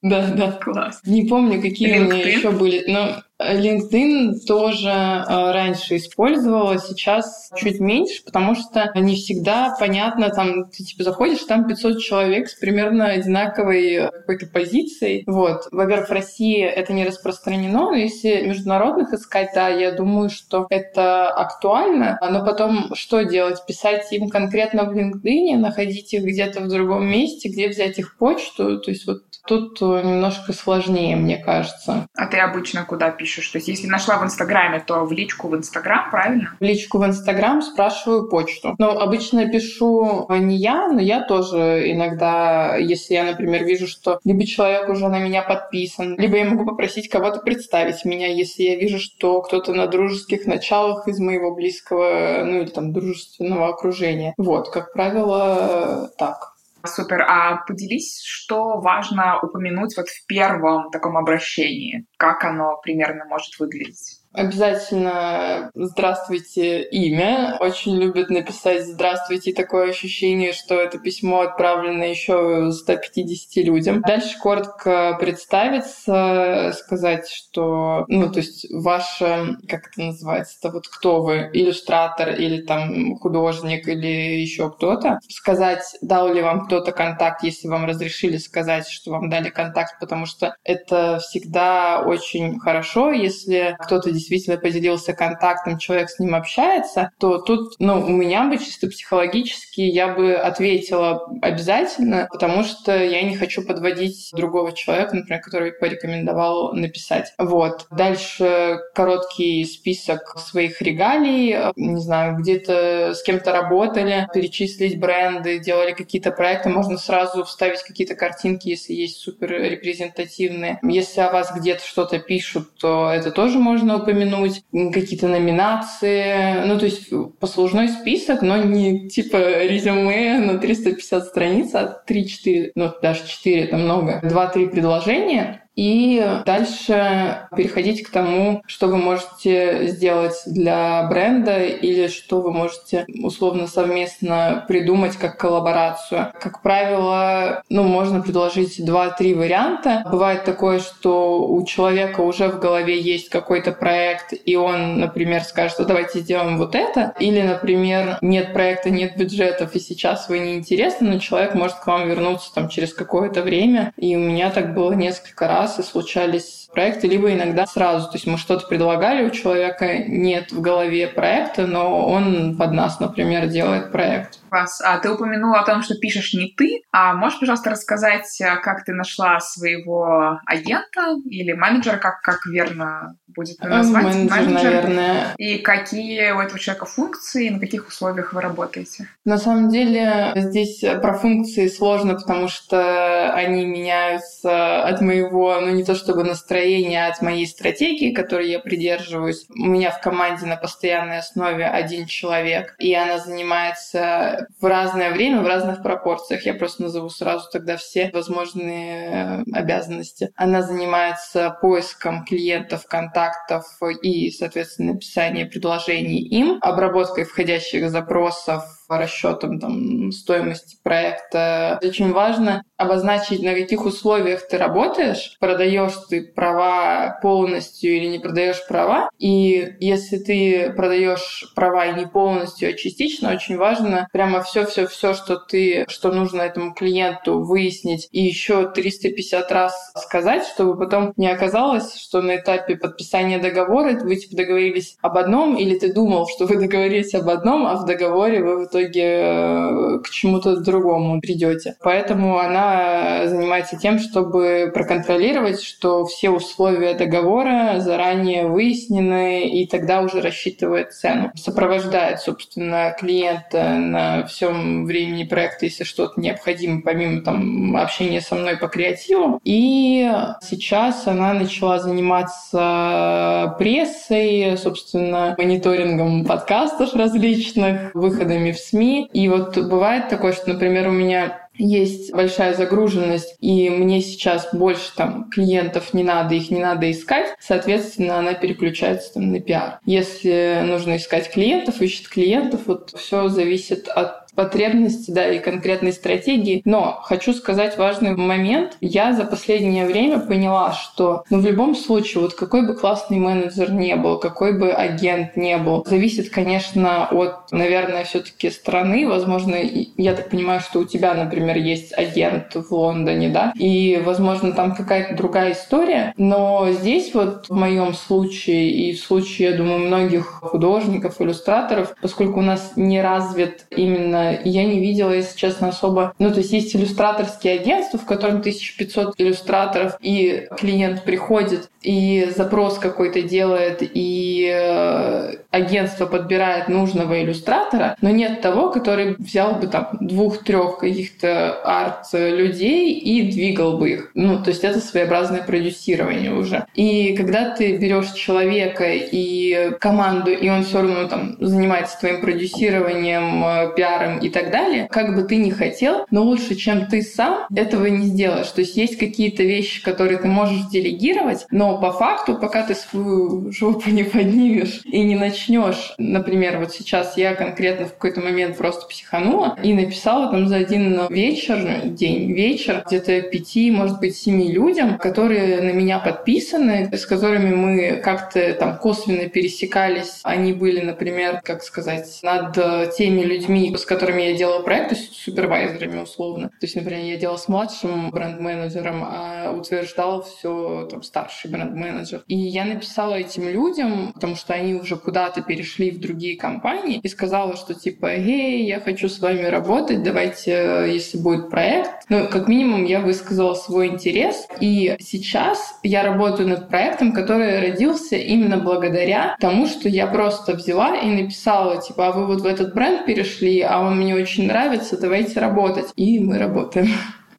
C: Да, да. *laughs*
B: Класс.
C: Не помню, какие у меня еще были, но LinkedIn тоже э, раньше использовала, сейчас чуть меньше, потому что не всегда понятно, там ты типа заходишь, там 500 человек с примерно одинаковой какой-то позицией. Вот. Во-первых, в России это не распространено, но если международных искать, да, я думаю, что это актуально. Но потом что делать? Писать им конкретно в LinkedIn, находить их где-то в другом месте, где взять их почту. То есть вот тут немножко сложнее, мне кажется.
B: А ты обычно куда пишешь? То есть если нашла в Инстаграме, то в личку в Инстаграм, правильно?
C: В личку в Инстаграм спрашиваю почту. Но обычно пишу не я, но я тоже иногда, если я, например, вижу, что либо человек уже на меня подписан, либо я могу попросить кого-то представить меня, если я вижу, что кто-то на дружеских началах из моего близкого, ну или там дружественного окружения. Вот, как правило, так.
B: Супер. А поделись, что важно упомянуть вот в первом таком обращении? Как оно примерно может выглядеть?
C: Обязательно «Здравствуйте» имя. Очень любят написать «Здравствуйте» такое ощущение, что это письмо отправлено еще 150 людям. Дальше коротко представиться, сказать, что, ну, то есть ваше, как это называется, это вот кто вы, иллюстратор или там художник или еще кто-то. Сказать, дал ли вам кто-то контакт, если вам разрешили сказать, что вам дали контакт, потому что это всегда очень хорошо. Если кто-то действительно поделился контактом, человек с ним общается, то тут, ну, у меня бы чисто психологически я бы ответила обязательно, потому что я не хочу подводить другого человека, например, который порекомендовал написать. Вот. Дальше короткий список своих регалий, не знаю, где-то с кем-то работали, перечислить бренды, делали какие-то проекты, можно сразу вставить какие-то картинки, если есть супер репрезентативные. Если о вас где-то что-то пишут, то это тоже можно упомянуть. Какие-то номинации. Ну, то есть послужной список, но не типа резюме на 350 страниц, а 3-4, ну, даже 4, это много. 2-3 предложения и дальше переходить к тому, что вы можете сделать для бренда или что вы можете условно совместно придумать как коллаборацию. Как правило, ну, можно предложить два-три варианта. Бывает такое, что у человека уже в голове есть какой-то проект, и он, например, скажет, давайте сделаем вот это. Или, например, нет проекта, нет бюджетов, и сейчас вы не интересны, но человек может к вам вернуться там через какое-то время. И у меня так было несколько раз раз и случались проекты, либо иногда сразу. То есть мы что-то предлагали, у человека нет в голове проекта, но он под нас, например, делает проект.
B: Класс. А ты упомянула о том, что пишешь не ты. А можешь, пожалуйста, рассказать, э, как ты нашла своего агента или менеджера, как, как верно будет назвать?
C: Менеджер, менеджер, наверное.
B: И какие у этого человека функции, на каких условиях вы работаете?
C: На самом деле здесь про функции сложно, потому что они меняются от моего, ну не то чтобы настроения, а от моей стратегии, которой я придерживаюсь. У меня в команде на постоянной основе один человек, и она занимается в разное время, в разных пропорциях. Я просто назову сразу тогда все возможные э, обязанности. Она занимается поиском клиентов, контактов и, соответственно, написанием предложений им, обработкой входящих запросов, расчетом там, стоимости проекта. Очень важно обозначить, на каких условиях ты работаешь, продаешь ты права полностью или не продаешь права. И если ты продаешь права не полностью, а частично, очень важно прямо все-все-все, что ты, что нужно этому клиенту выяснить и еще 350 раз сказать, чтобы потом не оказалось, что на этапе подписания договора вы типа договорились об одном, или ты думал, что вы договорились об одном, а в договоре вы в итоге э, к чему-то другому придете. Поэтому она занимается тем, чтобы проконтролировать, что все условия договора заранее выяснены, и тогда уже рассчитывает цену. Сопровождает, собственно, клиента на всем времени проекта, если что-то необходимо, помимо там, общения со мной по креативу. И сейчас она начала заниматься прессой, собственно, мониторингом подкастов различных, выходами в СМИ. И вот бывает такое, что, например, у меня есть большая загруженность, и мне сейчас больше там клиентов не надо, их не надо искать, соответственно, она переключается там на пиар. Если нужно искать клиентов, ищет клиентов, вот все зависит от потребности, да, и конкретной стратегии. Но хочу сказать важный момент. Я за последнее время поняла, что ну, в любом случае, вот какой бы классный менеджер не был, какой бы агент не был, зависит, конечно, от, наверное, все таки страны. Возможно, я так понимаю, что у тебя, например, есть агент в Лондоне, да, и, возможно, там какая-то другая история. Но здесь вот в моем случае и в случае, я думаю, многих художников, иллюстраторов, поскольку у нас не развит именно я не видела, если честно, особо... Ну, то есть есть иллюстраторские агентства, в котором 1500 иллюстраторов, и клиент приходит, и запрос какой-то делает, и э, агентство подбирает нужного иллюстратора, но нет того, который взял бы там двух-трех каких-то арт-людей и двигал бы их. Ну, то есть это своеобразное продюсирование уже. И когда ты берешь человека и команду, и он все равно там занимается твоим продюсированием, э, и так далее, как бы ты ни хотел, но лучше, чем ты сам, этого не сделаешь. То есть есть какие-то вещи, которые ты можешь делегировать, но по факту, пока ты свою *laughs* жопу не поднимешь и не начнешь, например, вот сейчас я конкретно в какой-то момент просто психанула и написала там за один вечер, день, вечер, где-то пяти, может быть, семи людям, которые на меня подписаны, с которыми мы как-то там косвенно пересекались. Они были, например, как сказать, над теми людьми, с которыми которыми я делала проект, то есть супервайзерами условно. То есть, например, я делала с младшим бренд-менеджером, а утверждал все там старший бренд-менеджер. И я написала этим людям, потому что они уже куда-то перешли в другие компании, и сказала, что типа, эй, я хочу с вами работать, давайте, если будет проект. Ну, как минимум, я высказала свой интерес. И сейчас я работаю над проектом, который родился именно благодаря тому, что я просто взяла и написала, типа, а вы вот в этот бренд перешли, а он мне очень нравится, давайте работать. И мы работаем.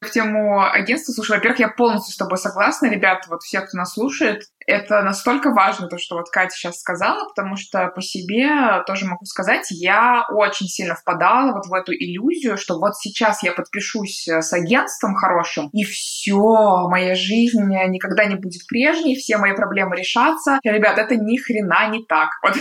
B: В тему агентства, слушай, во-первых, я полностью с тобой согласна, ребята, вот все, кто нас слушает, это настолько важно, то, что вот Катя сейчас сказала, потому что по себе тоже могу сказать, я очень сильно впадала вот в эту иллюзию, что вот сейчас я подпишусь э, с агентством хорошим, и все, моя жизнь никогда не будет прежней, все мои проблемы решатся. И, ребят, это ни хрена не так. Вот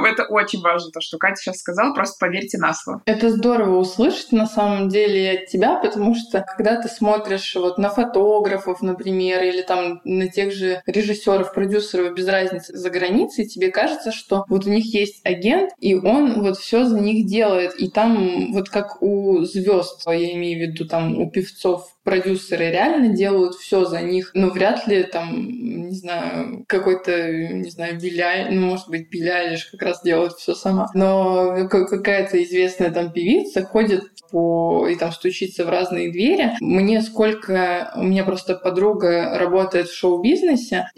B: *laughs* это очень важно, то, что Катя сейчас сказала, просто поверьте на слово.
C: Это здорово услышать на самом деле от тебя, потому что когда ты смотришь вот на фотографов, например, или там на тех же режиссеров, режиссеров, продюсеров, без разницы, за границей, тебе кажется, что вот у них есть агент, и он вот все за них делает. И там вот как у звезд, я имею в виду там у певцов, продюсеры реально делают все за них, но вряд ли там, не знаю, какой-то, не знаю, Биля, ну, может быть, Биля лишь как раз делает все сама. Но какая-то известная там певица ходит по и там стучится в разные двери. Мне сколько... У меня просто подруга работает в шоу-бизнесе,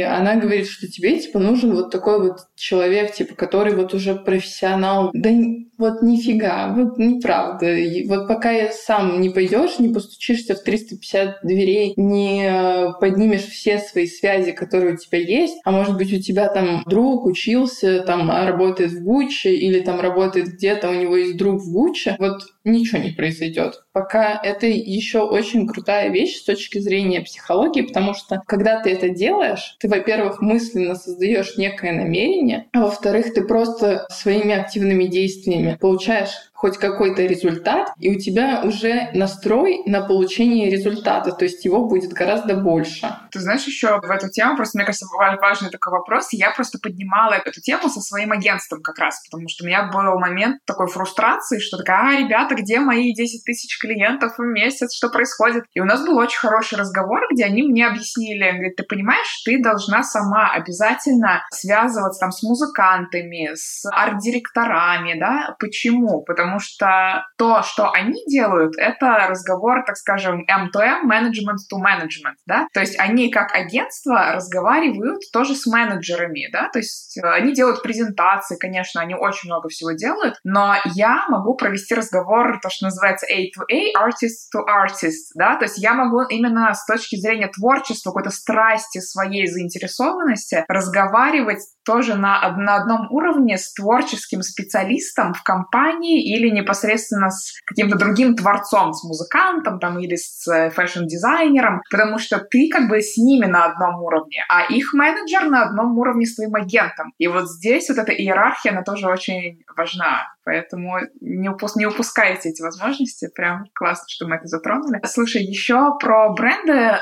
C: она говорит, что тебе, типа, нужен вот такой вот человек, типа, который вот уже профессионал. Да вот нифига, вот неправда. И вот пока я сам не пойдешь, не постучишься в 350 дверей, не э, поднимешь все свои связи, которые у тебя есть, а может быть у тебя там друг учился, там работает в Гуччи или там работает где-то, у него есть друг в Гуччи, вот ничего не произойдет. Пока это еще очень крутая вещь с точки зрения психологии, потому что когда ты это делаешь, ты, во-первых, мысленно создаешь некое намерение, а во-вторых, ты просто своими активными действиями получаешь хоть какой-то результат, и у тебя уже настрой на получение результата, то есть его будет гораздо больше.
B: Ты знаешь, еще в эту тему, просто мне кажется, важный такой вопрос, я просто поднимала эту тему со своим агентством как раз, потому что у меня был момент такой фрустрации, что такая, а, ребята, где мои 10 тысяч клиентов в месяц, что происходит? И у нас был очень хороший разговор, где они мне объяснили, говорят, ты понимаешь, ты должна сама обязательно связываться там с музыкантами, с арт-директорами, да? Почему? Потому потому что то, что они делают, это разговор, так скажем, M2M, management to management, да, то есть они как агентство разговаривают тоже с менеджерами, да, то есть э, они делают презентации, конечно, они очень много всего делают, но я могу провести разговор, то, что называется A to A, artist to artist, да, то есть я могу именно с точки зрения творчества, какой-то страсти своей заинтересованности разговаривать тоже на, на одном уровне с творческим специалистом в компании или непосредственно с каким-то другим творцом, с музыкантом там, или с э, fashion дизайнером, потому что ты как бы с ними на одном уровне, а их менеджер на одном уровне с твоим агентом. И вот здесь вот эта иерархия, она тоже очень важна. Поэтому не, упус не упускайте эти возможности. Прям классно, что мы это затронули. Слушай, еще про бренды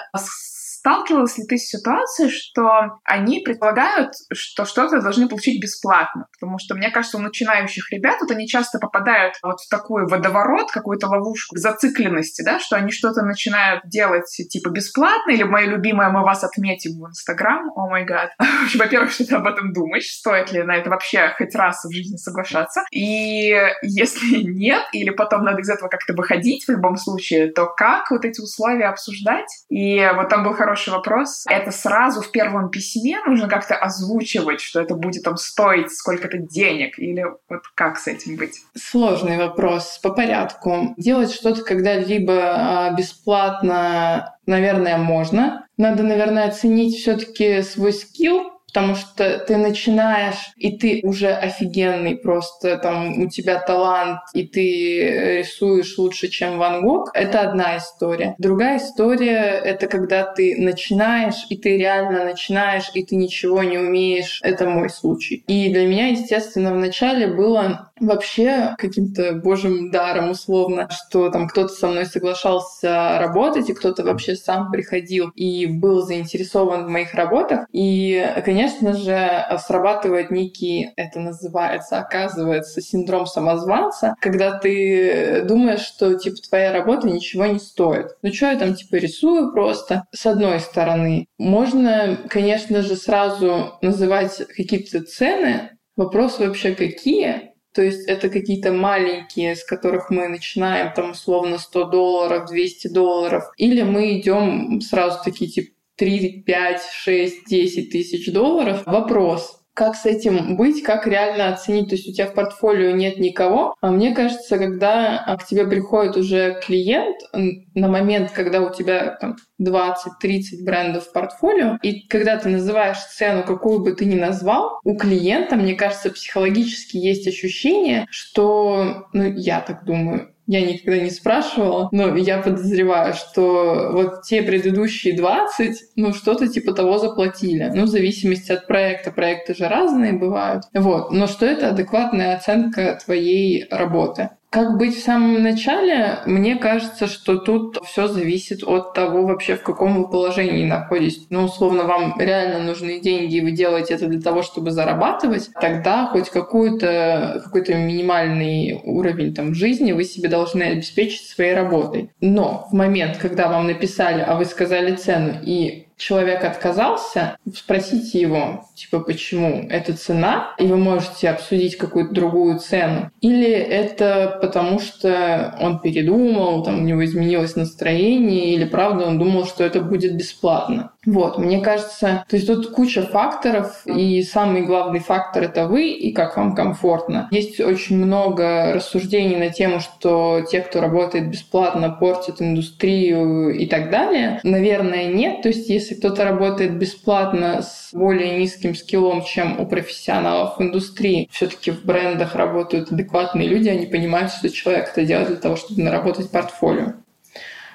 B: Сталкивалась ли ты с ситуацией, что они предполагают, что что-то должны получить бесплатно? Потому что, мне кажется, у начинающих ребят вот они часто попадают вот в такой водоворот, какую-то ловушку зацикленности, да, что они что-то начинают делать типа бесплатно, или мое любимое «Мы вас отметим в Инстаграм», о май гад. *laughs* Во-первых, что ты об этом думаешь, стоит ли на это вообще хоть раз в жизни соглашаться. И если *laughs* нет, или потом надо из этого как-то выходить в любом случае, то как вот эти условия обсуждать? И вот там был хороший хороший вопрос. Это сразу в первом письме нужно как-то озвучивать, что это будет там стоить сколько-то денег, или вот как с этим быть?
C: Сложный вопрос. По порядку. Делать что-то когда-либо а, бесплатно, наверное, можно. Надо, наверное, оценить все-таки свой скилл, потому что ты начинаешь, и ты уже офигенный просто, там у тебя талант, и ты рисуешь лучше, чем Ван Гог, это одна история. Другая история — это когда ты начинаешь, и ты реально начинаешь, и ты ничего не умеешь. Это мой случай. И для меня, естественно, вначале было вообще каким-то божьим даром условно, что там кто-то со мной соглашался работать, и кто-то вообще сам приходил и был заинтересован в моих работах. И, конечно, конечно же, срабатывает некий, это называется, оказывается, синдром самозванца, когда ты думаешь, что, типа, твоя работа ничего не стоит. Ну, что я там, типа, рисую просто? С одной стороны. Можно, конечно же, сразу называть какие-то цены. Вопрос вообще какие? То есть это какие-то маленькие, с которых мы начинаем, там, условно, 100 долларов, 200 долларов. Или мы идем сразу такие, типа, 3, 5, 6, 10 тысяч долларов. Вопрос, как с этим быть, как реально оценить. То есть у тебя в портфолио нет никого. А мне кажется, когда а, к тебе приходит уже клиент на момент, когда у тебя там 20-30 брендов в портфолио, и когда ты называешь цену, какую бы ты ни назвал, у клиента, мне кажется, психологически есть ощущение, что, ну, я так думаю, я никогда не спрашивала, но я подозреваю, что вот те предыдущие 20, ну, что-то типа того заплатили. Ну, в зависимости от проекта. Проекты же разные бывают. Вот. Но что это адекватная оценка твоей работы. Как быть в самом начале? Мне кажется, что тут все зависит от того вообще, в каком вы положении находитесь. Ну, условно, вам реально нужны деньги, и вы делаете это для того, чтобы зарабатывать, тогда хоть какой-то минимальный уровень там, жизни вы себе должны обеспечить своей работой. Но в момент, когда вам написали, а вы сказали цену, и человек отказался, спросите его, типа, почему это цена, и вы можете обсудить какую-то другую цену. Или это потому, что он передумал, там у него изменилось настроение, или правда он думал, что это будет бесплатно. Вот, мне кажется, то есть тут куча факторов, и самый главный фактор — это вы и как вам комфортно. Есть очень много рассуждений на тему, что те, кто работает бесплатно, портят индустрию и так далее. Наверное, нет. То есть если кто-то работает бесплатно с более низким скиллом, чем у профессионалов в индустрии, все-таки в брендах работают адекватные люди, они понимают, что человек это делает для того, чтобы наработать портфолио.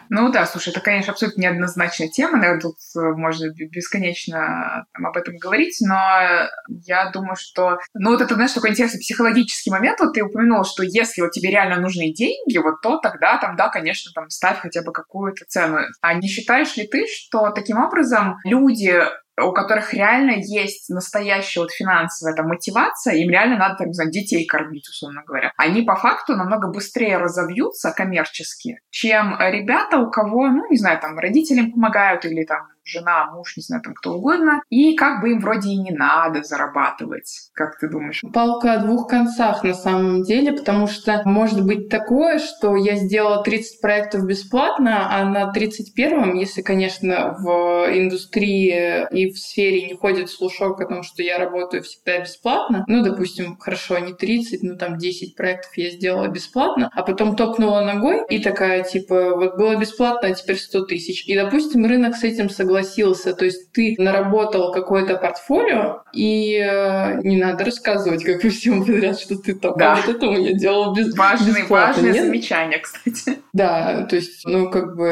B: Ну да, слушай, это, конечно, абсолютно неоднозначная тема, наверное, тут э, можно бесконечно там, об этом говорить, но я думаю, что... Ну вот это, знаешь, такой интересный психологический момент, вот ты упомянул, что если вот тебе реально нужны деньги, вот то тогда там, да, конечно, там ставь хотя бы какую-то цену. А не считаешь ли ты, что таким образом люди у которых реально есть настоящая вот финансовая там, мотивация, им реально надо, там, не знаю, детей кормить, условно говоря. Они по факту намного быстрее разовьются коммерчески, чем ребята, у кого, ну, не знаю, там, родителям помогают или там жена, муж, не знаю, там кто угодно, и как бы им вроде и не надо зарабатывать. Как ты думаешь?
C: Палка о двух концах на самом деле, потому что может быть такое, что я сделала 30 проектов бесплатно, а на 31-м, если, конечно, в индустрии и в сфере не ходит слушок о том, что я работаю всегда бесплатно, ну, допустим, хорошо, не 30, ну, там 10 проектов я сделала бесплатно, а потом топнула ногой и такая, типа, вот было бесплатно, а теперь 100 тысяч. И, допустим, рынок с этим согласился согласился. То есть ты наработал какое-то портфолио, и э, не надо рассказывать, как вы всем подряд, что ты там да. вот это я делал без,
B: важные,
C: бесплатно.
B: Важное замечание, кстати.
C: Да, то есть, ну, как бы,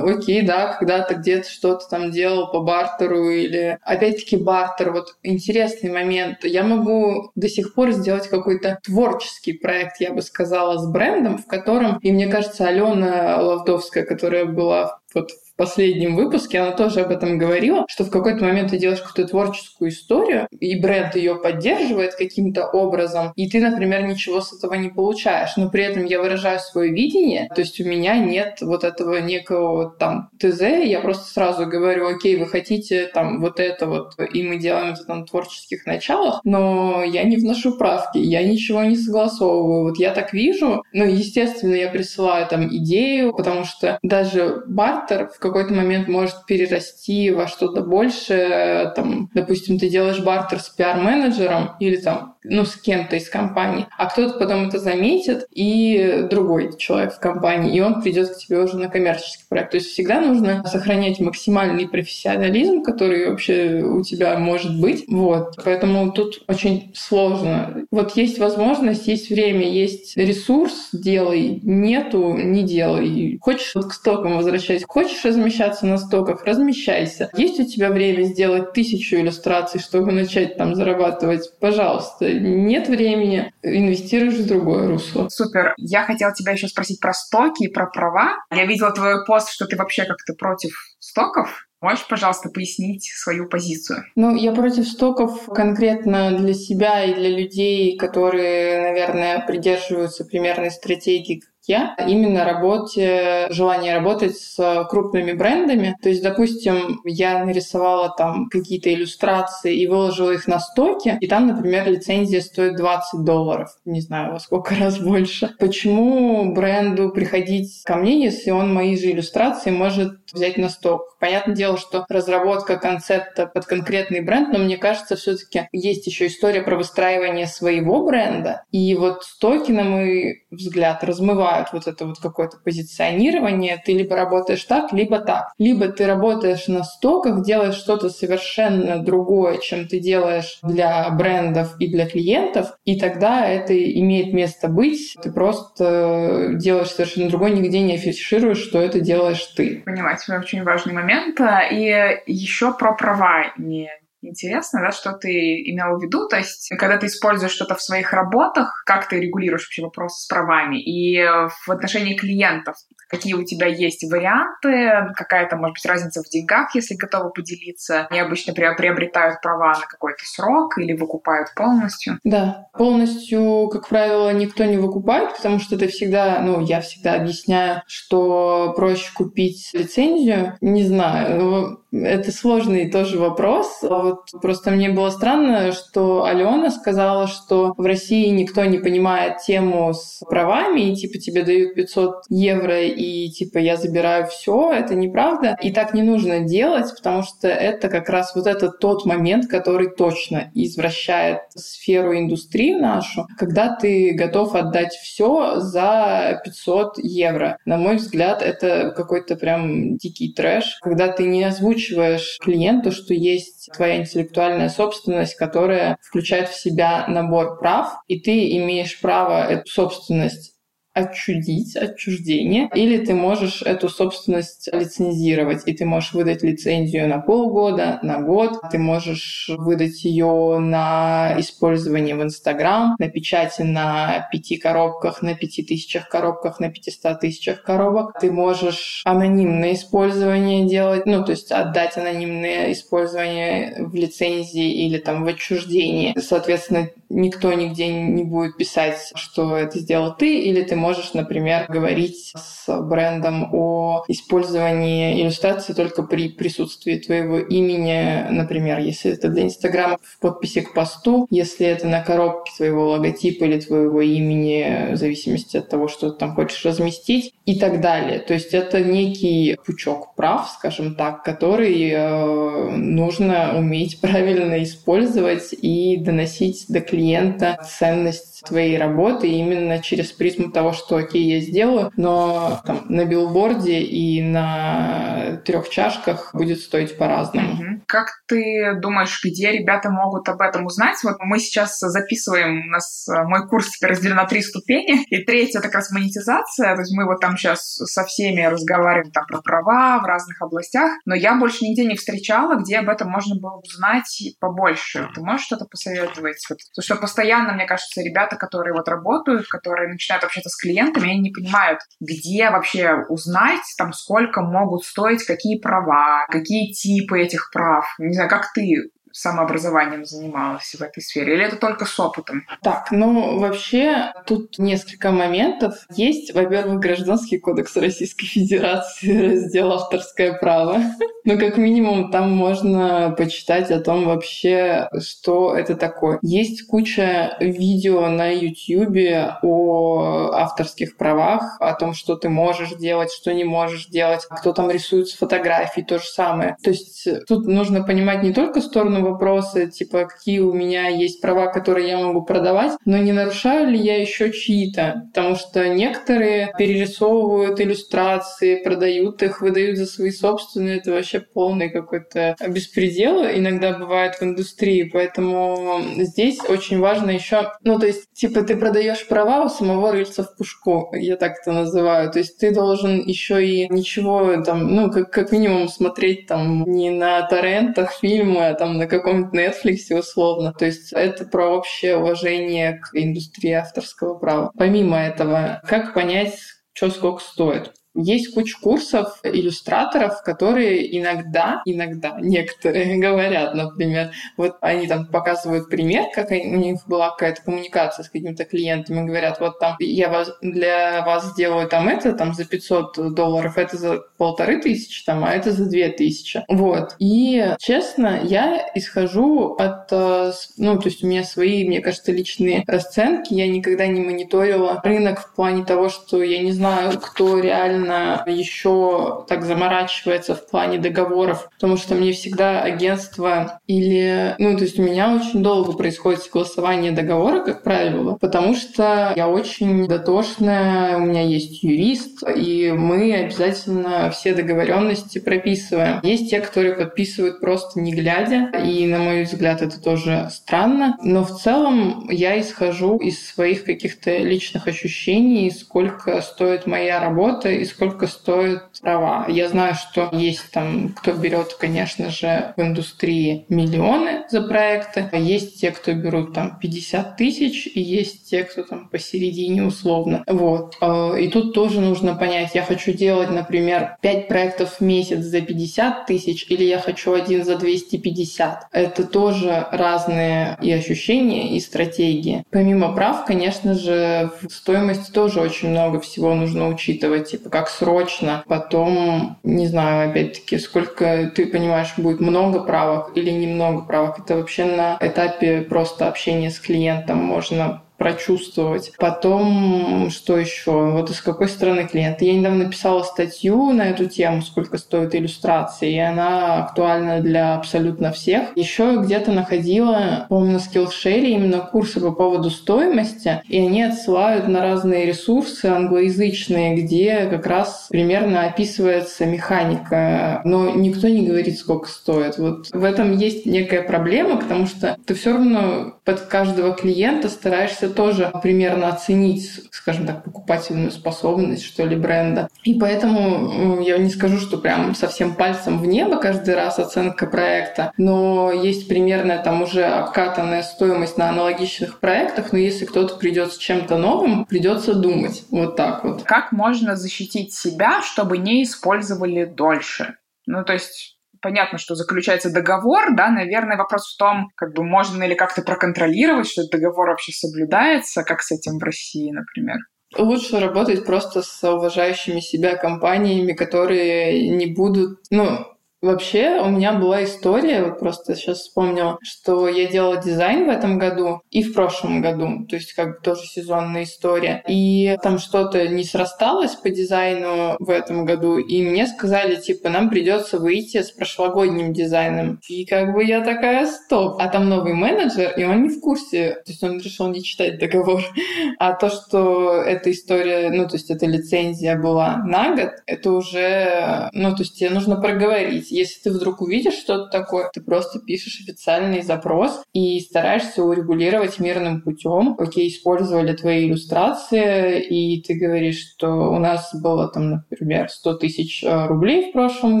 C: окей, да, когда-то где-то что-то там делал по бартеру или... Опять-таки бартер, вот интересный момент. Я могу до сих пор сделать какой-то творческий проект, я бы сказала, с брендом, в котором, и мне кажется, Алена Лавдовская, которая была вот в последнем выпуске, она тоже об этом говорила, что в какой-то момент ты делаешь какую-то творческую историю, и бренд ее поддерживает каким-то образом, и ты, например, ничего с этого не получаешь, но при этом я выражаю свое видение, то есть у меня нет вот этого некого там ТЗ, я просто сразу говорю, окей, вы хотите там вот это вот, и мы делаем это на творческих началах, но я не вношу правки, я ничего не согласовываю, вот я так вижу, ну, естественно, я присылаю там идею, потому что даже бартер в какой-то момент может перерасти во что-то большее. Там, допустим, ты делаешь бартер с пиар-менеджером или там, ну, с кем-то из компании, а кто-то потом это заметит, и другой человек в компании, и он придет к тебе уже на коммерческий проект. То есть всегда нужно сохранять максимальный профессионализм, который вообще у тебя может быть. Вот. Поэтому тут очень сложно. Вот есть возможность, есть время, есть ресурс, делай. Нету, не делай. Хочешь вот к стокам возвращать, хочешь размещаться на стоках, размещайся. Есть у тебя время сделать тысячу иллюстраций, чтобы начать там зарабатывать? Пожалуйста. Нет времени, инвестируешь в другое русло.
B: Супер. Я хотела тебя еще спросить про стоки и про права. Я видела твой пост, что ты вообще как-то против стоков. Можешь, пожалуйста, пояснить свою позицию?
C: Ну, я против стоков конкретно для себя и для людей, которые, наверное, придерживаются примерной стратегии, я именно работе, желание работать с крупными брендами. То есть, допустим, я нарисовала там какие-то иллюстрации и выложила их на стоке, и там, например, лицензия стоит 20 долларов. Не знаю, во сколько *laughs* раз больше. Почему бренду приходить ко мне, если он мои же иллюстрации может взять на сток? Понятное дело, что разработка концепта под конкретный бренд, но мне кажется, все-таки есть еще история про выстраивание своего бренда. И вот стоки, на мой взгляд, размывают вот это вот какое-то позиционирование. Ты либо работаешь так, либо так. Либо ты работаешь на стоках, делаешь что-то совершенно другое, чем ты делаешь для брендов и для клиентов, и тогда это имеет место быть. Ты просто делаешь совершенно другое, нигде не афишируешь, что это делаешь ты.
B: Понимать, очень важный момент. И еще про права не интересно, да, что ты имел в виду. То есть, когда ты используешь что-то в своих работах, как ты регулируешь вообще вопрос с правами? И в отношении клиентов, какие у тебя есть варианты, какая-то, может быть, разница в деньгах, если готовы поделиться. Они обычно приобретают права на какой-то срок или выкупают полностью.
C: Да, полностью, как правило, никто не выкупает, потому что ты всегда, ну, я всегда объясняю, что проще купить лицензию. Не знаю, это сложный тоже вопрос. Вот просто мне было странно, что Алена сказала, что в России никто не понимает тему с правами, и типа тебе дают 500 евро, и типа я забираю все. Это неправда. И так не нужно делать, потому что это как раз вот этот тот момент, который точно извращает сферу индустрии нашу, когда ты готов отдать все за 500 евро. На мой взгляд, это какой-то прям дикий трэш, когда ты не озвучиваешь клиенту, что есть твоя интеллектуальная собственность, которая включает в себя набор прав, и ты имеешь право эту собственность отчудить, отчуждение, или ты можешь эту собственность лицензировать, и ты можешь выдать лицензию на полгода, на год, ты можешь выдать ее на использование в Инстаграм, на печати на пяти коробках, на пяти тысячах коробках, на пятистах тысячах коробок. Ты можешь анонимное использование делать, ну, то есть отдать анонимное использование в лицензии или там в отчуждении. Соответственно, никто нигде не будет писать, что это сделал ты, или ты можешь, например, говорить с брендом о использовании иллюстрации только при присутствии твоего имени, например, если это для Инстаграма в подписи к посту, если это на коробке твоего логотипа или твоего имени, в зависимости от того, что ты там хочешь разместить и так далее. То есть это некий пучок прав, скажем так, который э, нужно уметь *laughs* правильно использовать и доносить до клиента ценность твоей работы именно через призму того, что окей, я сделаю, но там, на билборде и на трех чашках будет стоить по-разному. Угу.
B: Как ты думаешь, где ребята могут об этом узнать? Вот мы сейчас записываем, у нас э, мой курс теперь разделен на три ступени, и третья это как раз монетизация, то есть мы вот там сейчас со всеми разговариваем там про права в разных областях, но я больше нигде не встречала, где об этом можно было узнать побольше. Ты можешь что-то посоветовать? Вот, потому что постоянно, мне кажется, ребята, которые вот работают, которые начинают общаться с клиентами, они не понимают, где вообще узнать, там, сколько могут стоить какие права, какие типы этих прав. Не знаю, как ты самообразованием занималась в этой сфере? Или это только с опытом?
C: Так, ну вообще тут несколько моментов. Есть, во-первых, Гражданский кодекс Российской Федерации, *laughs* раздел «Авторское право». *laughs* Ну, как минимум, там можно почитать о том вообще, что это такое. Есть куча видео на YouTube о авторских правах, о том, что ты можешь делать, что не можешь делать, кто там рисует с фотографий, то же самое. То есть тут нужно понимать не только сторону вопросы, типа, какие у меня есть права, которые я могу продавать, но не нарушаю ли я еще чьи-то? Потому что некоторые перерисовывают иллюстрации, продают их, выдают за свои собственные. Это вообще полный какой-то беспредел иногда бывает в индустрии. Поэтому здесь очень важно еще, ну, то есть, типа, ты продаешь права у самого рыльца в пушку, я так это называю. То есть ты должен еще и ничего там, ну, как, как минимум смотреть там не на торрентах фильмы, а там на каком-нибудь Netflix условно. То есть это про общее уважение к индустрии авторского права. Помимо этого, как понять, что сколько стоит? Есть куча курсов иллюстраторов, которые иногда, иногда некоторые *laughs* говорят, например, вот они там показывают пример, как у них была какая-то коммуникация с каким-то клиентом, и говорят, вот там я вас, для вас сделаю там это там за 500 долларов, это за полторы тысячи, там, а это за две тысячи. Вот. И, честно, я исхожу от, э, ну, то есть у меня свои, мне кажется, личные расценки, я никогда не мониторила рынок в плане того, что я не знаю, кто реально еще так заморачивается в плане договоров, потому что мне всегда агентство или... Ну, то есть у меня очень долго происходит согласование договора, как правило, потому что я очень дотошная, у меня есть юрист, и мы обязательно все договоренности прописываем. Есть те, которые подписывают просто не глядя, и, на мой взгляд, это тоже странно. Но в целом я исхожу из своих каких-то личных ощущений, сколько стоит моя работа и сколько стоит права. Я знаю, что есть там, кто берет, конечно же, в индустрии миллионы за проекты, есть те, кто берут там 50 тысяч, и есть те, кто там посередине условно. Вот. А, и тут тоже нужно понять, я хочу делать, например, 5 проектов в месяц за 50 тысяч, или я хочу один за 250. Это тоже разные и ощущения, и стратегии. Помимо прав, конечно же, в стоимости тоже очень много всего нужно учитывать, типа как срочно, потом, не знаю, опять-таки, сколько ты понимаешь, будет много правок или немного правок. Это вообще на этапе просто общения с клиентом можно прочувствовать. Потом, что еще? Вот из какой страны клиент? Я недавно написала статью на эту тему, сколько стоит иллюстрации, и она актуальна для абсолютно всех. Еще где-то находила, по-моему, на Skillshare именно курсы по поводу стоимости, и они отсылают на разные ресурсы англоязычные, где как раз примерно описывается механика, но никто не говорит, сколько стоит. Вот в этом есть некая проблема, потому что ты все равно под каждого клиента стараешься тоже примерно оценить, скажем так, покупательную способность, что ли, бренда. И поэтому я не скажу, что прям совсем пальцем в небо каждый раз оценка проекта, но есть примерно там уже обкатанная стоимость на аналогичных проектах, но если кто-то придет с чем-то новым, придется думать. Вот так вот.
B: Как можно защитить себя, чтобы не использовали дольше? Ну, то есть понятно, что заключается договор, да, наверное, вопрос в том, как бы можно ли как-то проконтролировать, что этот договор вообще соблюдается, как с этим в России, например.
C: Лучше работать просто с уважающими себя компаниями, которые не будут, ну, Вообще, у меня была история, вот просто сейчас вспомнила, что я делала дизайн в этом году и в прошлом году, то есть как бы тоже сезонная история. И там что-то не срасталось по дизайну в этом году, и мне сказали, типа, нам придется выйти с прошлогодним дизайном. И как бы я такая, стоп. А там новый менеджер, и он не в курсе, то есть он решил не читать договор. *laughs* А то, что эта история, ну, то есть эта лицензия была на год, это уже, ну, то есть тебе нужно проговорить есть, если ты вдруг увидишь что-то такое, ты просто пишешь официальный запрос и стараешься урегулировать мирным путем. Окей, использовали твои иллюстрации, и ты говоришь, что у нас было там, например, 100 тысяч э, рублей в прошлом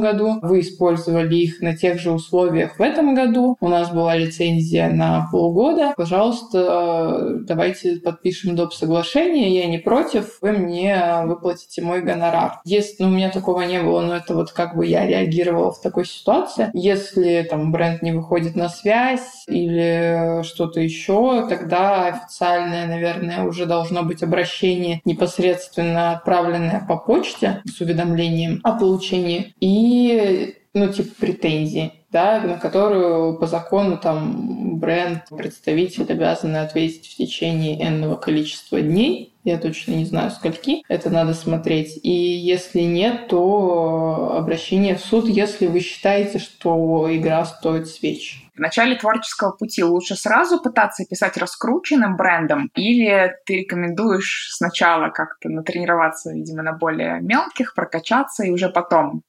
C: году, вы использовали их на тех же условиях в этом году, у нас была лицензия на полгода, пожалуйста, э, давайте подпишем доп. соглашение, я не против, вы мне выплатите мой гонорар. Если, ну, у меня такого не было, но это вот как бы я реагировала в такой ситуации. Если там бренд не выходит на связь или что-то еще, тогда официальное, наверное, уже должно быть обращение непосредственно отправленное по почте с уведомлением о получении и ну, типа претензии да, на которую по закону там бренд, представитель обязаны ответить в течение энного количества дней. Я точно не знаю, скольки. Это надо смотреть. И если нет, то обращение в суд, если вы считаете, что игра стоит свеч.
B: В начале творческого пути лучше сразу пытаться писать раскрученным брендом, или ты рекомендуешь сначала как-то натренироваться, видимо, на более мелких, прокачаться и уже потом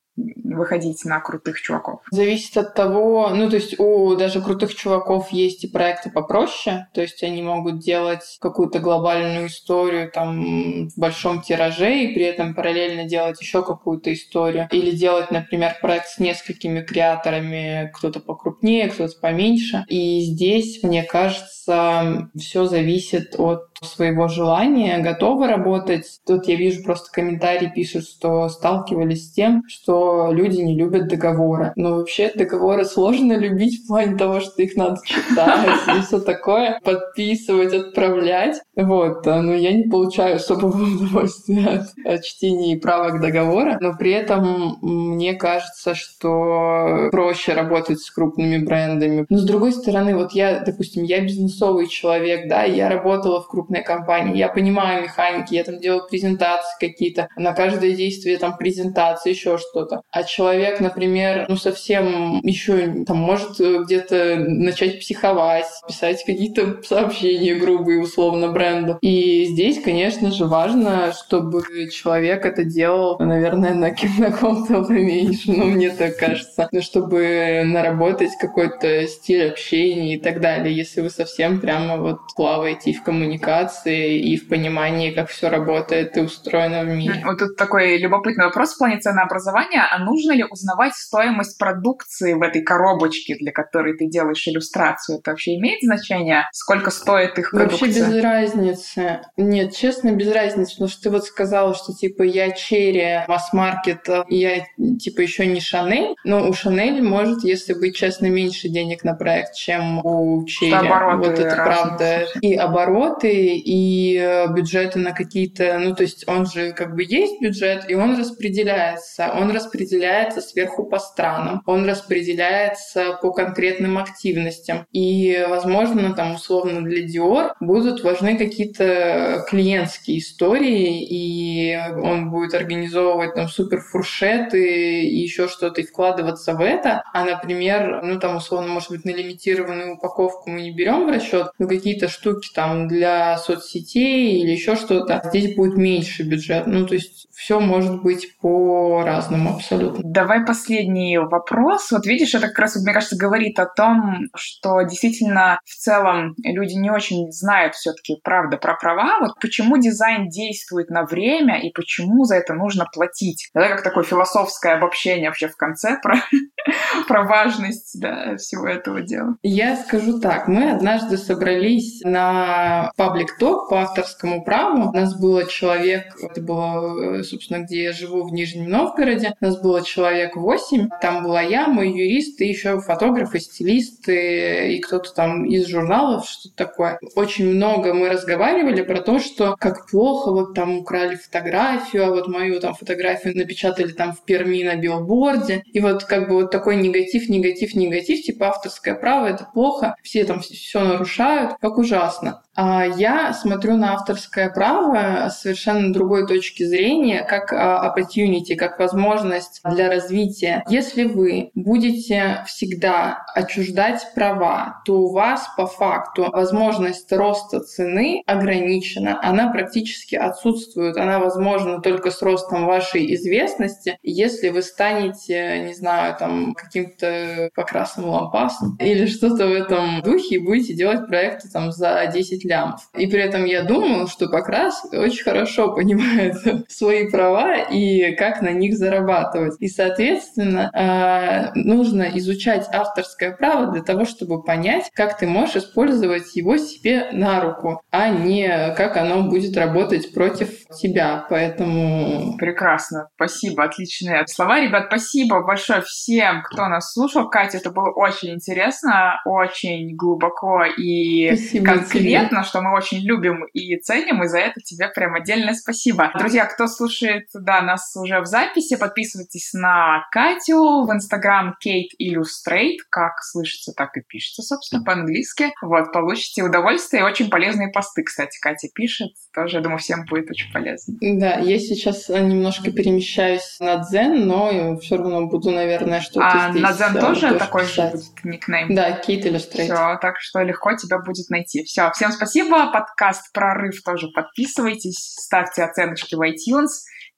B: выходить на крутых чуваков?
C: Зависит от того, ну, то есть у даже крутых чуваков есть и проекты попроще, то есть они могут делать какую-то глобальную историю там в большом тираже и при этом параллельно делать еще какую-то историю. Или делать, например, проект с несколькими креаторами, кто-то покрупнее кто-то поменьше. И здесь, мне кажется, все зависит от своего желания, готовы работать. Тут я вижу просто комментарии пишут, что сталкивались с тем, что люди не любят договоры. Но вообще договоры сложно любить в плане того, что их надо читать и все такое, подписывать, отправлять. Вот, но я не получаю особого *laughs* удовольствия от чтения и правок договора, но при этом мне кажется, что проще работать с крупными брендами. Но с другой стороны, вот я, допустим, я бизнесовый человек, да, я работала в крупных крупная компания, я понимаю механики, я там делаю презентации какие-то, на каждое действие там презентация, еще что-то. А человек, например, ну совсем еще там может э, где-то начать психовать, писать какие-то сообщения грубые условно бренду. И здесь, конечно же, важно, чтобы человек это делал, наверное, на, на каком-то уровне, ну, мне так кажется, чтобы наработать какой-то стиль общения и так далее, если вы совсем прямо вот плаваете в коммуникации коммуникации и в понимании, как все работает и устроено в мире.
B: Вот тут такой любопытный вопрос в плане ценообразования. А нужно ли узнавать стоимость продукции в этой коробочке, для которой ты делаешь иллюстрацию? Это вообще имеет значение? Сколько стоит их продукция?
C: Вообще без разницы. Нет, честно, без разницы. Потому что ты вот сказала, что типа я черри, масс-маркет, я типа еще не Шанель. Но у Шанель может, если быть честно, меньше денег на проект, чем у черри. Вот это правда. И обороты, и э, бюджеты на какие-то... Ну, то есть он же как бы есть бюджет, и он распределяется. Он распределяется сверху по странам. Он распределяется по конкретным активностям. И, возможно, там, условно, для Dior будут важны какие-то клиентские истории, и он будет организовывать там супер фуршеты и еще что-то, и вкладываться в это. А, например, ну, там, условно, может быть, на лимитированную упаковку мы не берем в расчет, но какие-то штуки там для соцсетей или еще что-то, здесь будет меньше бюджет. Ну, то есть все может быть по-разному абсолютно.
B: Давай последний вопрос. Вот видишь, это как раз, мне кажется, говорит о том, что действительно в целом люди не очень знают все-таки правда про права. Вот почему дизайн действует на время и почему за это нужно платить. Это как такое философское обобщение вообще в конце про, *laughs* про важность да, всего этого дела.
C: Я скажу так. Мы однажды собрались на паблик ток по авторскому праву. У нас было человек, это было, собственно, где я живу, в Нижнем Новгороде. У нас было человек 8. Там была я, мой юрист, и еще фотографы, стилисты, и кто-то там из журналов, что-то такое. Очень много мы разговаривали про то, что как плохо вот там украли фотографию, а вот мою там фотографию напечатали там в Перми на билборде. И вот как бы вот такой негатив, негатив, негатив, типа авторское право, это плохо, все там все нарушают, как ужасно. А я смотрю на авторское право с совершенно другой точки зрения, как а, opportunity, как возможность для развития. Если вы будете всегда отчуждать права, то у вас по факту возможность роста цены ограничена. Она практически отсутствует. Она возможна только с ростом вашей известности. Если вы станете, не знаю, там каким-то покрасным лампасом *laughs* или что-то в этом духе и будете делать проекты там за 10 лямов. И при этом я думаю, что Покрас очень хорошо понимает *laughs* свои права и как на них зарабатывать. И, соответственно, а, нужно изучать авторское право для того, чтобы понять, как ты можешь использовать его себе на руку, а не как оно будет работать против тебя. Поэтому...
B: Прекрасно. Спасибо. Отличные слова. Ребят, спасибо большое всем, кто нас слушал. Катя, это было очень интересно, очень глубоко и спасибо конкретно, тебе. Что мы очень любим и ценим, и за это тебе прям отдельное спасибо. Друзья, кто слушает да, нас уже в записи, подписывайтесь на Катю в Инстаграм Kate Illustrate, как слышится, так и пишется, собственно, по-английски. Вот, получите удовольствие и очень полезные посты, кстати, Катя пишет. Тоже, я думаю, всем будет очень полезно.
C: Да, я сейчас немножко перемещаюсь на Дзен, но все равно буду, наверное, что-то
B: а
C: здесь
B: на Дзен тоже, тоже такой писать. же будет никнейм?
C: Да, Kate Illustrate.
B: Все, так что легко тебя будет найти. Все, всем спасибо подкаст «Прорыв» тоже подписывайтесь, ставьте оценочки в iTunes.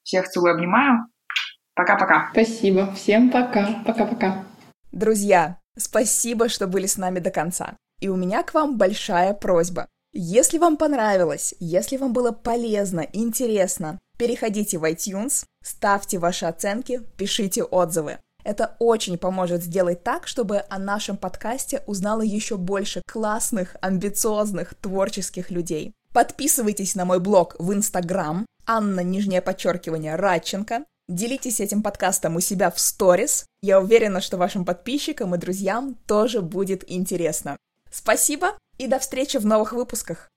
B: Всех целую, обнимаю. Пока-пока.
C: Спасибо. Всем пока. Пока-пока.
A: Друзья, спасибо, что были с нами до конца. И у меня к вам большая просьба. Если вам понравилось, если вам было полезно, интересно, переходите в iTunes, ставьте ваши оценки, пишите отзывы. Это очень поможет сделать так, чтобы о нашем подкасте узнало еще больше классных, амбициозных, творческих людей. Подписывайтесь на мой блог в Инстаграм, Анна, нижнее подчеркивание, Радченко. Делитесь этим подкастом у себя в сторис. Я уверена, что вашим подписчикам и друзьям тоже будет интересно. Спасибо и до встречи в новых выпусках.